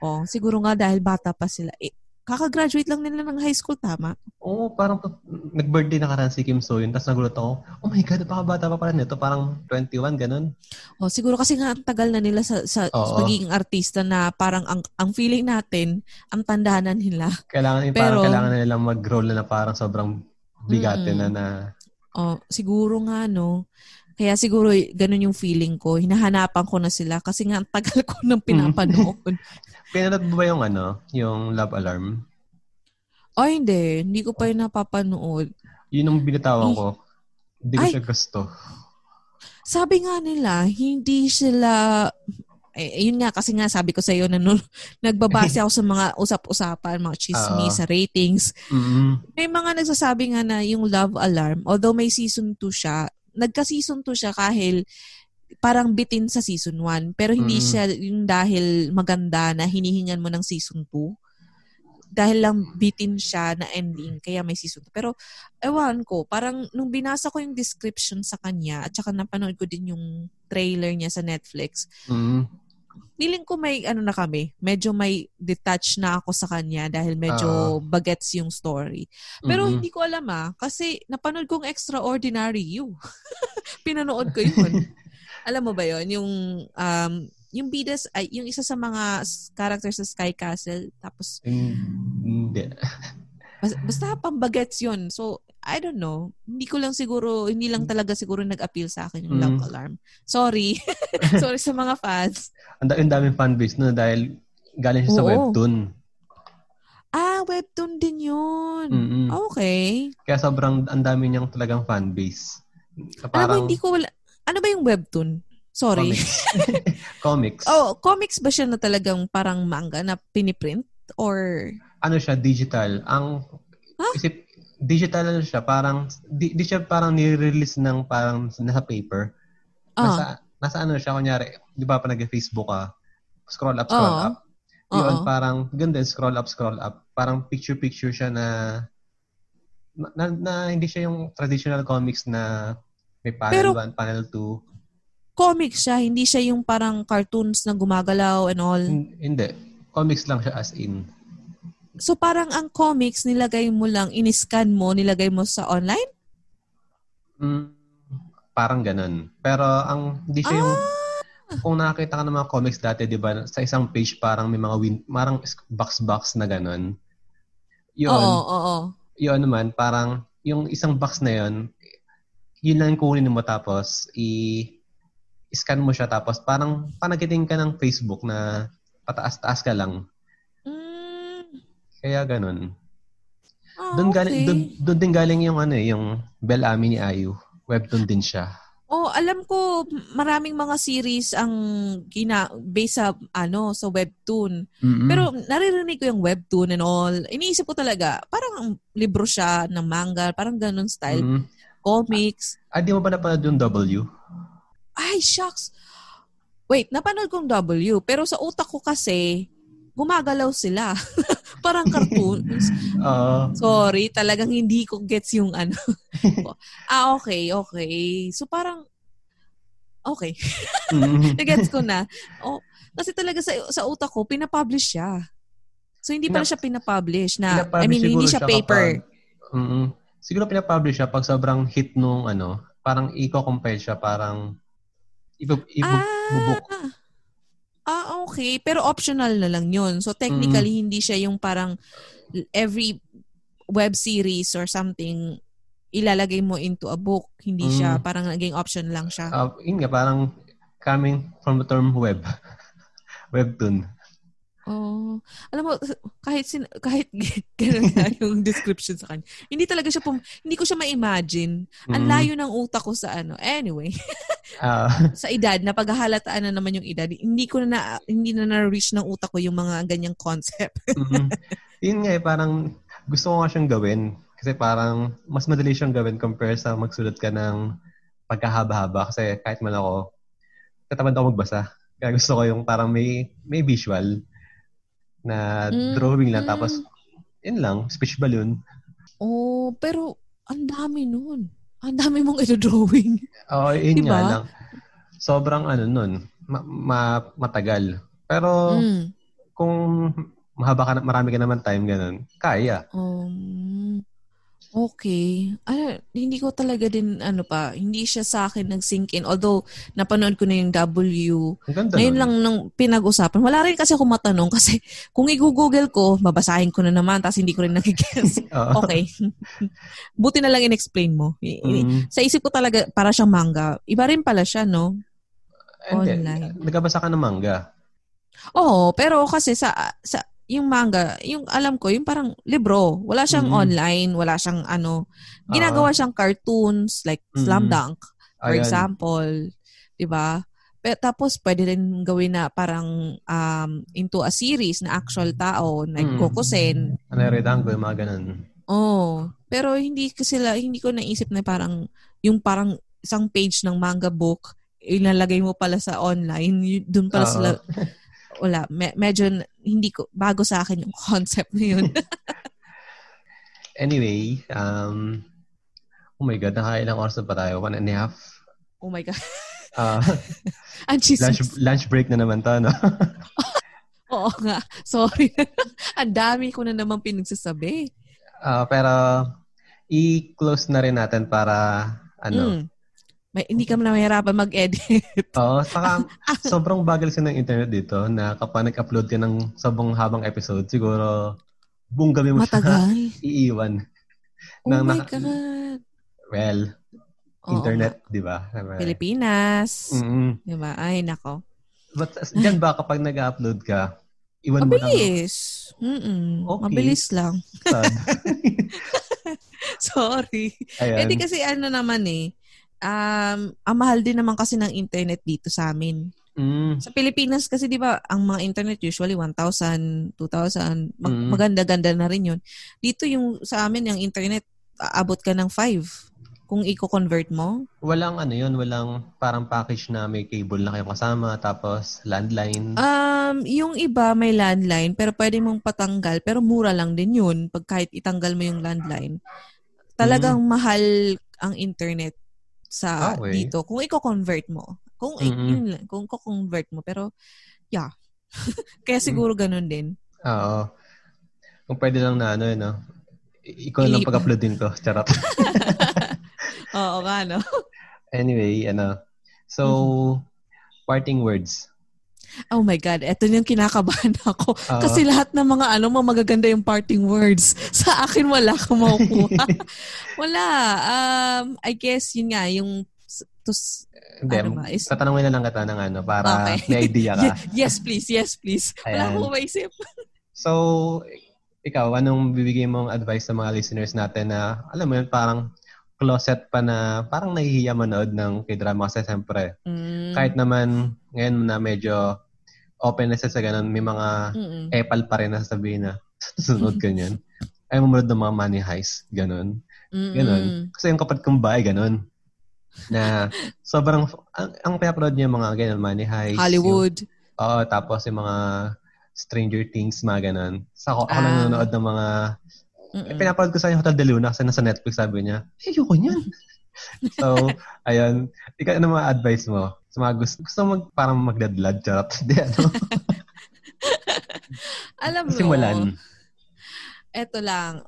Oh, siguro nga dahil bata pa sila. Eh, kakagraduate lang nila ng high school, tama? Oo, parang to- nag-birthday na karan si Kim So Yun. Tapos nagulat ako, oh my God, bata pa pala nito. Parang 21, ganun. Oh, siguro kasi nga ang tagal na nila sa, sa Oo. pagiging artista na parang ang, ang feeling natin, ang tandaan na nila. Kailangan, Pero- parang kailangan na nilang mag-roll na, na parang sobrang bigate Mm. na na. Oh, siguro nga no. Kaya siguro ganun yung feeling ko. Hinahanapan ko na sila kasi nga ang tagal ko nang pinapanood. Pinanood mo ba yung ano, yung Love Alarm? Ay, hindi. Hindi ko pa yun napapanood. Yun ang binitawan Eh, ko. Hindi ko siya gusto. Sabi nga nila, hindi sila... Eh, yun nga, kasi nga sabi ko sa iyo na nun, nagbabase ako sa mga usap-usapan, mga chismis, Oo. sa ratings. Mm-mm. May mga nagsasabi nga na yung Love Alarm, although may season 2 siya, nagka-season 2 siya kahil parang bitin sa season 1. Pero hindi Mm. siya yung dahil maganda na hinihingan mo ng season 2. Dahil lang bitin siya na ending, kaya may season 2. Pero, ewan ko, parang nung binasa ko yung description sa kanya, at saka napanood ko din yung trailer niya sa Netflix, Mm. Feeling ko may ano na kami, medyo may detach na ako sa kanya dahil medyo bagets yung story. Pero Mm-mm. hindi ko alam ah, kasi napanood kong Extraordinary You. Pinanood ko yun. alam mo ba yun? Yung, um, yung bidas, ay, yung isa sa mga characters sa Sky Castle, tapos Hindi. bas- basta pambagets yun. So, I don't know. Hindi ko lang siguro, hindi lang talaga siguro nag-appeal sa akin yung Mm. Love Alarm. Sorry. Sorry sa mga fans. Ang ang daming fanbase no dahil galing siya sa Oo. webtoon. Ah, webtoon din yun. Mm-mm. Okay. Kaya sobrang ang dami niyang talagang fanbase. Na mo, Parang hindi ko wala... Ano ba yung webtoon? Sorry. comics. comics. Oh, comics ba siya na talagang parang manga na piniprint? Or... Ano siya, digital. Ang Huh? isip, digital ano siya, parang di, di siya parang ni-release ng parang nasa paper. Ah, Nasa, nasa ano siya, kunyari, di ba pa nag-Facebook ka, scroll up, scroll Oo. up. Yun, oo. parang, ganda, scroll up, scroll up. Parang picture-picture siya na, na, na, na hindi siya yung traditional comics na may Pero- panel 1, panel 2. Comics siya, hindi siya yung parang cartoons na gumagalaw and all. Hin- Hindi. Comics lang siya as in. So parang ang comics, nilagay mo lang, in-scan mo, nilagay mo sa online? Mm, parang ganun. Pero ang hindi siya yung Ah! kung nakakita ka ng mga comics dati, 'di ba, sa isang page parang may mga win, parang box-box na ganun. Yun, Oo, oo. yun naman parang yung isang box na yun, yun lang kunin mo tapos i scan mo siya tapos parang panagiting ka ng Facebook na pataas-taas ka lang. Kaya ganun. ah, Doon galing okay. doon, doon din galing yung ano eh, yung Bellamy ni Ayu. Webtoon din siya. Oh, alam ko maraming mga series ang gina based sa ano sa webtoon. Mm-mm. Pero naririnig ko yung webtoon and all. Iniisip ko talaga, parang ang libro siya ng manga, parang ganun style. Mm. Comics. Ah, di mo ba napanood yung W? Ay, shucks. Wait, napanood kong W, pero sa utak ko kasi, gumagalaw sila. parang cartoons. Oo. Sorry, talagang hindi ko gets yung ano. ah, okay, okay. So parang, okay. Mm. Nagets ko na. Oh, kasi talaga sa, sa utak ko, pinapublish siya. So, hindi pala siya pinapublish na, I Pinapublish mean, hindi siguro siya paper. Kapag, mm Siguro pinapublish siya pag sobrang hit nung ano, parang i-compile siya, parang ibu, ibu, bubuk. Ah, ah, okay. Pero optional na lang yun. So, technically, hindi siya yung parang every web series or something ilalagay mo into a book. Hindi siya, Mm. parang naging option lang siya. Ah, yun nga, parang coming from the term web. Webtoon. Oh, alam mo kahit sin, kahit gano'n na yung description sa kanya. Hindi talaga siya pum, hindi ko siya ma-imagine. Ang Mm. layo ng utak ko sa ano. Anyway, Ah, sa edad na paghahalataan na naman yung edad, hindi ko na, na hindi na na-reach ng utak ko yung mga ganyang concept. mm Yun nga eh, parang gusto ko nga siyang gawin. Kasi parang mas madali siyang gawin compare sa magsulat ka ng pagkahaba-haba. Kasi kahit man ako, tatamad ako magbasa. Kaya gusto ko yung parang may may visual na drawing lang. mm. Tapos, yun lang, speech balloon. oh, pero ang dami nun. Ang dami mong ito-drawing. Oo, yun Diba? nga lang. Sobrang ano nun, ma- ma- matagal. Pero Mm. kung mahaba ka na, marami ka naman time ganun, kaya. Um, Okay. Ano, hindi ko talaga din, ano pa, hindi siya sa akin nag-sink in. Although, napanood ko na yung W. Ganda Ngayon nun. lang nang pinag-usapan. Wala rin kasi ako matanong kasi kung i-google ko, babasahin ko na naman tapos hindi ko rin nakikess. Oo. okay. Buti na lang in-explain mo. I- i- Mm. Sa isip ko talaga, para siyang manga. Iba rin pala siya, no? Hindi. Online. Nagkabasa ka ng manga. Oo, pero kasi sa sa yung manga, yung alam ko, yung parang libro. Wala siyang Mm. online, wala siyang ano, ginagawa siyang cartoons like Slam Mm. Dunk, for Ayan. example, 'di ba? Pero tapos pwede rin gawin na parang um, into a series na actual tao, like Mm. Gokusen. Ano yung ko yung mga ganun. Oh, pero hindi ko sila hindi ko naisip na parang yung parang isang page ng manga book ilalagay mo pala sa online, doon pala Oo. sila wala, me- medyo hindi ko bago sa akin yung concept na yun. Anyway, um, oh my God, nakailang oras na ba tayo? One and a half? oh my god. Uh, lunch, lunch break na naman to, no? Oo nga. Sorry. Ang dami ko na naman pinagsasabi. Ah, pero, i-close na rin natin para, ano, Mm. May, hindi ka na mahirapan mag-edit. Oo, saka sobrang bagal kasi ng internet dito na kapag nag-upload ka ng sobrang habang episode, siguro buong gabi mo siya Matagal. iiwan. Oh Nang my naka- God. Well, Oo internet, di ba? Pilipinas. Mm-mm. Di ba? Ay, nako. But dyan ba kapag nag-upload ka, iwan mo lang. Mabilis. Mm-mm. Okay. Mabilis lang. Sorry. Ayan. Eh di kasi ano naman eh, um, ang mahal din naman kasi ng internet dito sa amin. Mm, Sa Pilipinas kasi 'di ba, ang mga internet usually 1,000, 2,000, mag- Mm. maganda-ganda na rin 'yun. Dito yung sa amin yung internet aabot ka ng 5 kung i-convert mo. walang ano yun, walang parang package na may cable na kayo kasama, tapos landline. Um, yung iba may landline pero pwede mong patanggal pero mura lang din 'yun pag kahit itanggal mo yung landline. Talagang mahal ang internet sa Okay. dito kung i-convert mo. Kung Mm-mm. yun lang, kung i-convert mo pero yeah. Kaya siguro ganun din. Oo. Kung pwede lang na ano, yun, no? Ikaw lang pag-upload din ko. Charot. Oo nga, no? anyway, ano. So, Mm-hmm. parting words. Oh my God, eto yung kinakabahan ako. Oo. Kasi lahat ng mga ano, mga magaganda yung parting words. Sa akin, wala kang makukuha. wala. Um, I guess, yun nga, yung to, Hindi, Ano ba, is- tatanungin na lang kita ng ano, para Okay. may idea ka. Ye- yes, please, yes, please. Wala Ayan. akong maisip. So, ikaw, anong bibigay mong advice sa mga listeners natin na, alam mo yun, parang closet pa na parang nahihiya manood ng k-drama kasi siyempre, Mm. kahit naman ngayon na medyo open na siya sa ganun, may mga Mm-mm. epal pa rin na sasabihin na susunod ka niyan. Ay mamunod ng mga money heist, ganun. Mm-mm. Ganun. Kasi yung kapatid kong bahay, ganun. Na sobrang, ang, ang pinapanood niya yung mga ganun, money heist. Hollywood. Oo, tapos yung mga Stranger Things, mga ganun. Sa ako, ako Ah. lang nanonood ng mga, Mm-mm. eh, pinapanood ko sa kanya Hotel de Luna kasi nasa Netflix, sabi niya, eh, ayoko niyan. so, ayun. Ikaw, ano mga advice mo? Sa mga gusto, gusto mag, parang magdadlad, charot. Hindi, ano? Alam mo, Simulan. eto lang,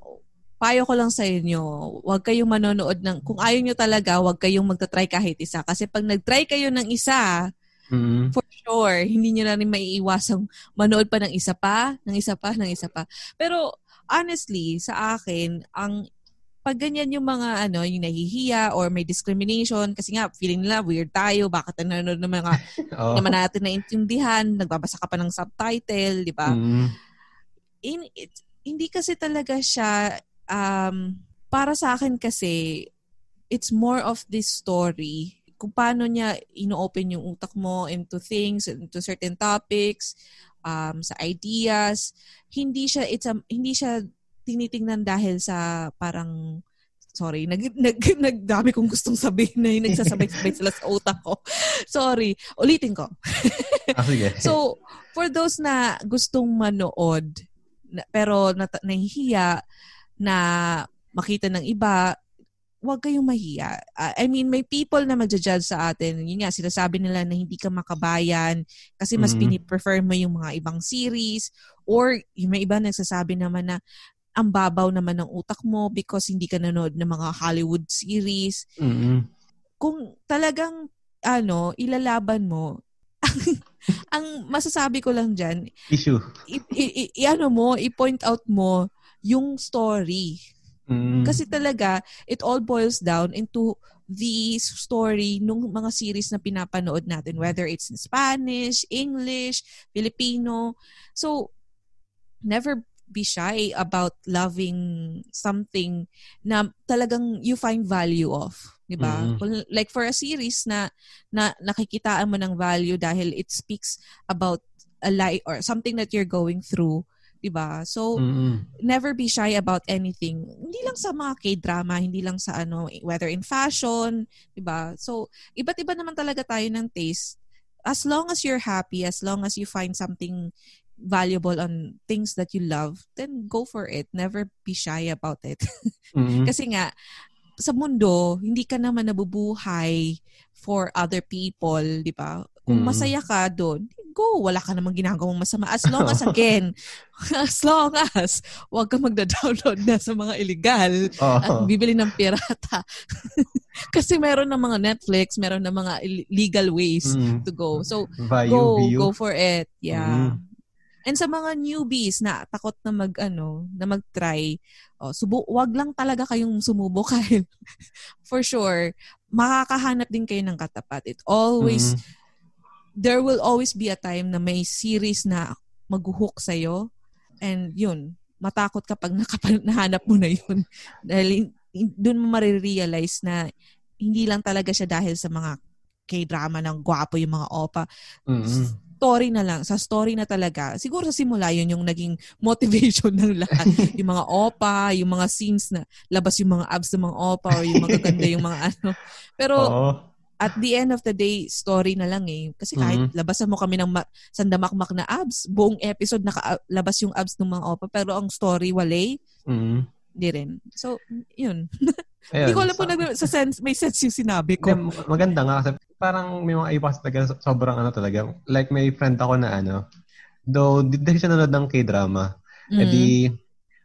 payo ko lang sa inyo, huwag kayong manonood ng, kung ayaw nyo talaga, huwag kayong magta-try kahit isa. Kasi pag nag-try kayo ng isa, Mm. for sure, hindi nyo na rin maiiwasang manood pa ng isa pa, ng isa pa, ng isa pa. Pero, honestly, sa akin, ang pag ganyan yung mga ano, yung nahihiya or may discrimination kasi nga feeling nila weird tayo, bakit nanonood ng mga Oo. naman natin naintindihan, nagbabasa ka pa ng subtitle, di ba? Mm. in, it, hindi kasi talaga siya um, para sa akin kasi it's more of this story kung paano niya ino-open yung utak mo into things into certain topics um, sa ideas. Hindi siya it's a, hindi siya tinitingnan dahil sa parang sorry nag nag nagdami kong gustong sabihin na yung nagsasabay-sabay sila sa utak ko. Sorry. Ulitin ko. Ah. So, for those na gustong manood, na, pero nat- nahihiya na makita ng iba, huwag kayong mahiya. Ah, I mean, may people na magja-judge sa atin. Yun nga, sinasabi nila na hindi ka makabayan kasi mas Mhm. piniprefer mo yung mga ibang series or yung may iba nagsasabi naman na ang babaw naman ng utak mo because hindi ka nanood ng mga Hollywood series. Mm-mm. Kung talagang ano, ilalaban mo, ang masasabi ko lang dyan, Issue. i, i, i- ano mo, i-point out mo yung story. Mm. Kasi talaga, it all boils down into the story nung mga series na pinapanood natin, whether it's in Spanish, English, Filipino. So, never be shy about loving something na talagang you find value of. Di ba? Mm. Like for a series na, na nakikitaan mo ng value dahil it speaks about a life or something that you're going through. Di ba? So, Mm-mm. never be shy about anything. Hindi lang sa mga K-drama, hindi lang sa ano, whether in fashion, 'di ba? So, iba't iba naman talaga tayo ng taste. As long as you're happy, as long as you find something valuable on things that you love, then go for it. Never be shy about it. Mm-mm. Kasi nga sa mundo, hindi ka naman nabubuhay for other people, 'di ba? Kung Mm. masaya ka doon, go. Wala ka namang ginagawang masama. As long as, again, as long as, huwag ka magda-download na sa mga illegal at Oo. bibili ng pirata. Kasi meron ng mga Netflix, meron ng mga legal ways Mm. to go. So, Vayu, go, view. go for it. Yeah. Mm. And sa mga newbies na takot na mag ano, na mag-try, oh, subu wag lang talaga kayong sumubo kahit for sure makakahanap din kayo ng katapat. It always Mm. There will always be a time na may series na mag-hook sa'yo. And yun, matakot kapag nakapal- nahanap mo na yun. Dahil doon mo marirealize na hindi lang talaga siya dahil sa mga K-drama ng gwapo yung mga opa. Mm-mm. Story na lang. Sa story na talaga. Siguro sa simula yun yung naging motivation ng lahat. yung mga opa, yung mga scenes na labas yung mga abs ng mga opa or yung magaganda yung mga ano. Pero Oo. At the end of the day, story na lang eh. Kasi kahit Mhm. labasan mo kami ng ma- sandamakmak na abs, buong episode nakalabas yung abs ng mga opa, pero ang story walay, Mm. hindi rin. So, yun. Hindi ko alam kung Sa- nag- sa sense, may sense yung sinabi ko. Hindi, maganda nga kasi parang may mga kasi talaga so- sobrang ano talaga. Like may friend ako na ano, though di di siya nanonood ng K-drama. Mm. Eh di,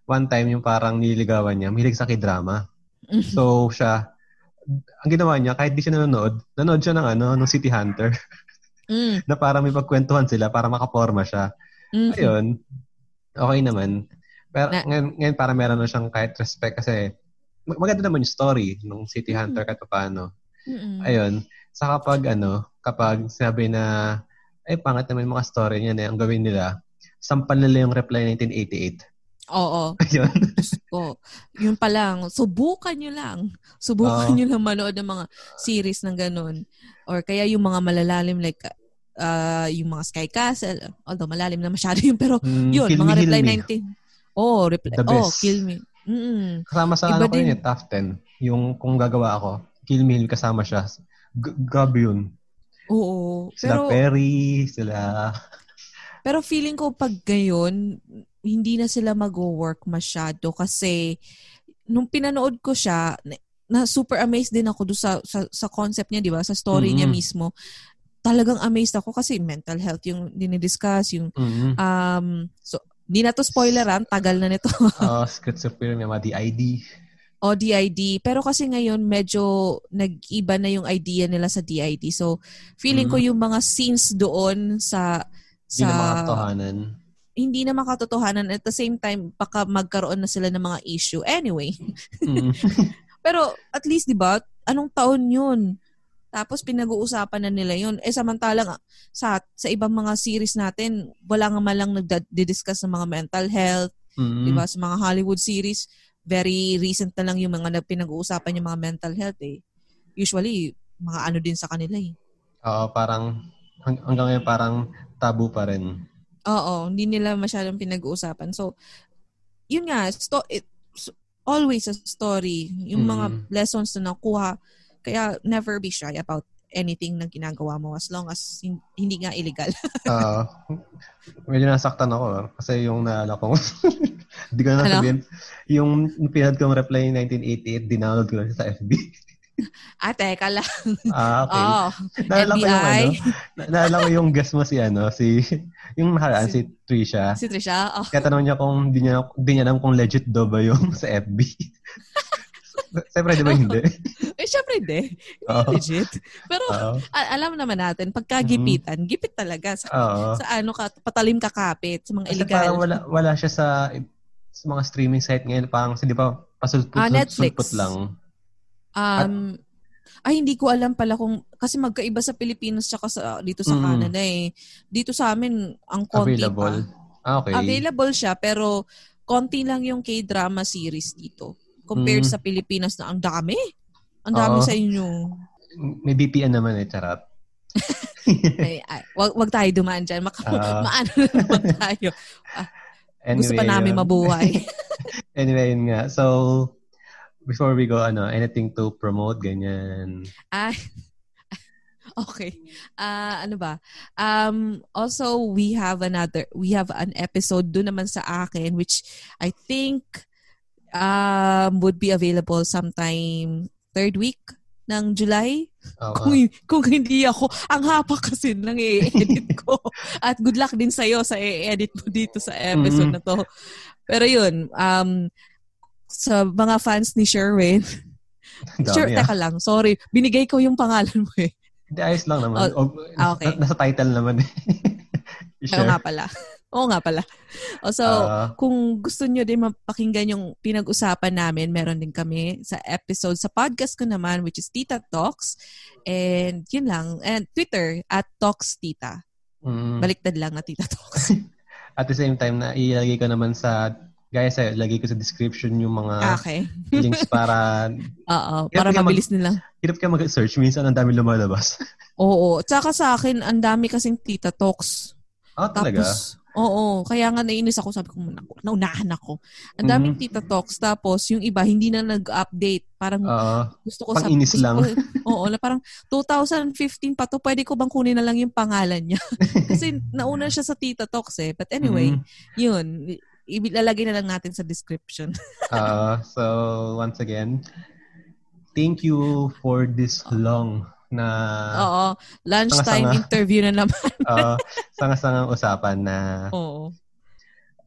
one time yung parang nililigawan niya, mahilig sa K-drama. Mm. So siya, ang ginawa niya, kahit di siya nanonood, nanonood siya ng ano, ng City Hunter. Mm. na para may pagkwentuhan sila, para makaporma siya. Mm. Ayun, okay naman. Pero Na- ngayon, ngayon para meron na siyang kahit respect kasi mag- maganda naman yung story ng City Mm. Hunter kahit paano. Mm-mm. Ayun. Sa kapag ano, kapag sabi na, ay pangat naman yung mga story niya na ang gawin nila, sampal nila yung reply 1988. Oo. Ayun. Ko. Yun pa lang. Subukan nyo lang. Subukan Oo. nyo lang manood ng mga series ng ganun. Or kaya yung mga malalalim like uh, yung mga Sky Castle. Although malalim na masyado yun. Pero Mm, yun, mga Me, Reply Me. 19. Oh, reply. The Oh. Kill Me. Mm. Kasama sa Iba ano ko yun top 10. Yung kung gagawa ako, Kill Me kasama siya. G- grabe yun. Oo. Sila Pero, Perry, sila... pero feeling ko pag ngayon, hindi na sila mag-work masyado kasi nung pinanood ko siya, na, super amazed din ako do sa, sa, sa concept niya, di ba? Sa story niya Mhm. mismo. Talagang amazed ako kasi mental health yung dinidiscuss, yung Mm-hmm. um, so, di na to spoiler ah, tagal na nito. uh, schizophrenia, DID. o DID. Pero kasi ngayon, medyo nag-iba na yung idea nila sa DID. So, feeling ko Mhm. yung mga scenes doon sa sa na makatotohanan. Hindi na makatotohanan. At the same time baka magkaroon na sila ng mga issue. Anyway. Mm. pero at least 'di ba anong taon yun? Tapos pinag-uusapan na nila yun. Eh samantalang ah, sa sa ibang mga series natin wala nga man lang nagdi-discuss ng mga mental health Mm. 'di ba sa mga Hollywood series. Very recent na lang yung mga nag- pinag-uusapan yung mga mental health eh. Usually mga ano din sa kanila eh. Oo, parang hang- hanggang ngayon parang tabu pa rin. Oo, hindi nila masyadong pinag-uusapan. So, yun nga, sto- it, always a story. Yung mga Mm. lessons na nakuha. Kaya never be shy about anything na ginagawa mo as long as hin- hindi nga illegal. Ah, medyo nasaktan ako kasi yung naalala ko, hindi ko na Ano? sabihin, yung pinad kong reply 1988, dinownload ko lang sa FB. Ah, teka lang. Ah, okay. Oh, Naalala ko yung ano, na- naalala ko yung guest mo si ano, si, yung nakaraan, si, Trisha. si Trisha. Oh. Kaya tanong niya kung di niya, di niya alam kung legit daw ba yung sa FB. Siyempre, di ba hindi? Eh, syempre hindi. Oo. Legit. Pero a- alam naman natin, pagka gipitan, gipit talaga sa, Oo. sa ano ka, patalim ka kapit, sa mga Kasi illegal. parang wala, wala siya sa, sa mga streaming site ngayon. Parang, kasi di ba, pasulput, Ah, lang. Um, ay, hindi ko alam pala kung, kasi magkaiba sa Pilipinas tsaka sa, dito sa Mm. Canada eh. Dito sa amin, ang konti Available. pa. Ah, okay. Available siya, pero konti lang yung K-drama series dito. Compared Mm. sa Pilipinas na ang dami. Ang dami Oo. sa inyo. May VPN naman eh, charot. Ay, ay, wag, wag tayo dumaan dyan. Maka, Ah. maano na naman tayo. Gusto pa namin yun. mabuhay. Anyway, yun nga. So, before we go, ano, anything to promote, ganyan. Ay, okay. Ah, ano ba? Um, also, we have another, we have an episode doon naman sa akin, which I think um, would be available sometime third week ng July. Oo. Kung, kung hindi ako, ang hapa kasi lang i-edit ko. At good luck din sa'yo sa i-edit mo dito sa episode Mhm. na to. Pero yun, um, sa mga fans ni Sherwin, Dami, sure, ah. teka lang, sorry, binigay ko yung pangalan mo eh. Hindi, ayos lang naman. Oh, O, ah, okay. na- nasa title naman eh. Oo sure. nga pala. Oo nga pala. O, so, Ah, kung gusto nyo din mapakinggan yung pinag-usapan namin, meron din kami sa episode sa podcast ko naman, which is Tita Talks. And yun lang. And Twitter, at Talks Tita. mm, Baliktad lang na Tita Talks. at the same time, na ilalagay ko naman sa, gaya sa'yo, ilagay ko sa description yung mga okay. links para, Oo, para bigyan mag- mabilis nila. hirap ka mag-search, minsan ang dami lumalabas. Oo. Tsaka sa akin, ang dami kasing Tita Talks. Ah, talaga? Tapos, oo. Kaya nga nainis ako. Sabi ko, "Naku, naunahan ako. Ang daming Mhm. Tita Talks. Tapos, yung iba, hindi na nag-update. Parang Oo. gusto ko sa... Pang-inis gusto lang. ko- oo, na parang 2015 pa to. Pwede ko bang kunin na lang yung pangalan niya? Kasi nauna siya sa Tita Talks eh. But anyway, Mhm. yun. Ilalagay na lang natin sa description. Uh, so, once again, thank you for this long na Oo. Lunchtime Sanga-sanga. interview na naman. uh, sangasangang usapan na Oo.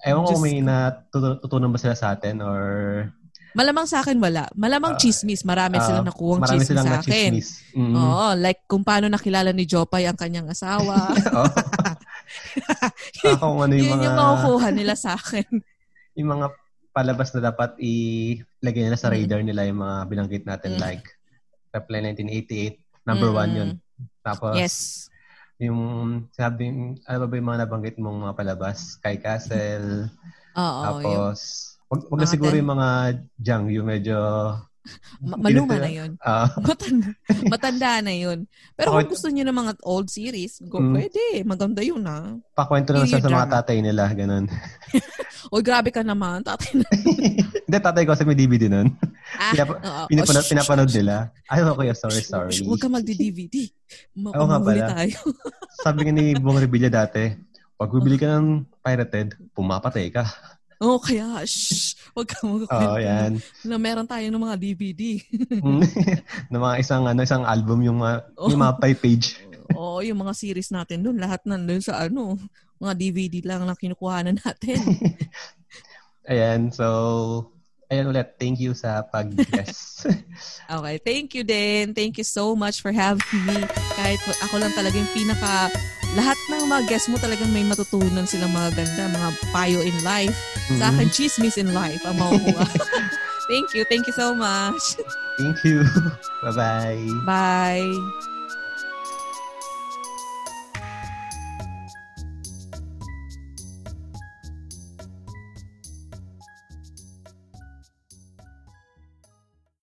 ewan ko may natutunan ba sila sa atin or Malamang sa akin wala. Malamang Ah, chismis. Marami uh, silang nakuhang marami chismis silang sa akin. na-chismis. Mm. Oo, like kung paano nakilala ni Jopay ang kanyang asawa. Kung ano yung Yun mga yung makukuha nila sa akin. yung mga palabas na dapat ilagay nila sa Mm. radar nila yung mga binanggit natin Mm. like Reply 1988 number one Mm. yun tapos Yes. yung sabi ano ba ba yung mga nabanggit mong mga palabas Kai Castle Oo, yun. tapos wag, wag na Mga siguro yung mga Jang yung medyo maluma na yun. ah Matanda, matanda na yun. Pero kung gusto niyo ng mga old series, go, Mm. pwede. Maganda yun ah. pakwento Period sa, sa mga tatay nila ganun Oy, grabe ka naman. Tatay na. hindi tatay ko kasi may DVD nun Ah, oo. pinapanood, Oh, shh, pinapanood shh, nila ay okay sorry sorry Huwag ka magdi-DVD. Oo nga Makamahuli pala. tayo. sabi nga ni Bong Revilla dati pag bibili ka ng pirated pumapatay ka Oo, kaya, shh, huwag ka magkwento. Oo, yan. Na meron tayo ng mga DVD. na mga isang ano isang album yung mga Oh. yung mga five page. Oo, yung mga series natin doon, lahat nandun sa ano, mga DVD lang na kinukuhanan natin. Ayan, so ayan ulit, thank you sa pag-guest. Okay, thank you din. Thank you so much for having me. Kahit ako lang talaga yung pinaka, lahat ng mga guests mo talagang may matutunan silang mga ganda, mga payo in life. Sa akin, chismis in life ang makukuha. thank you. Thank you so much. thank you. Bye-bye. Bye.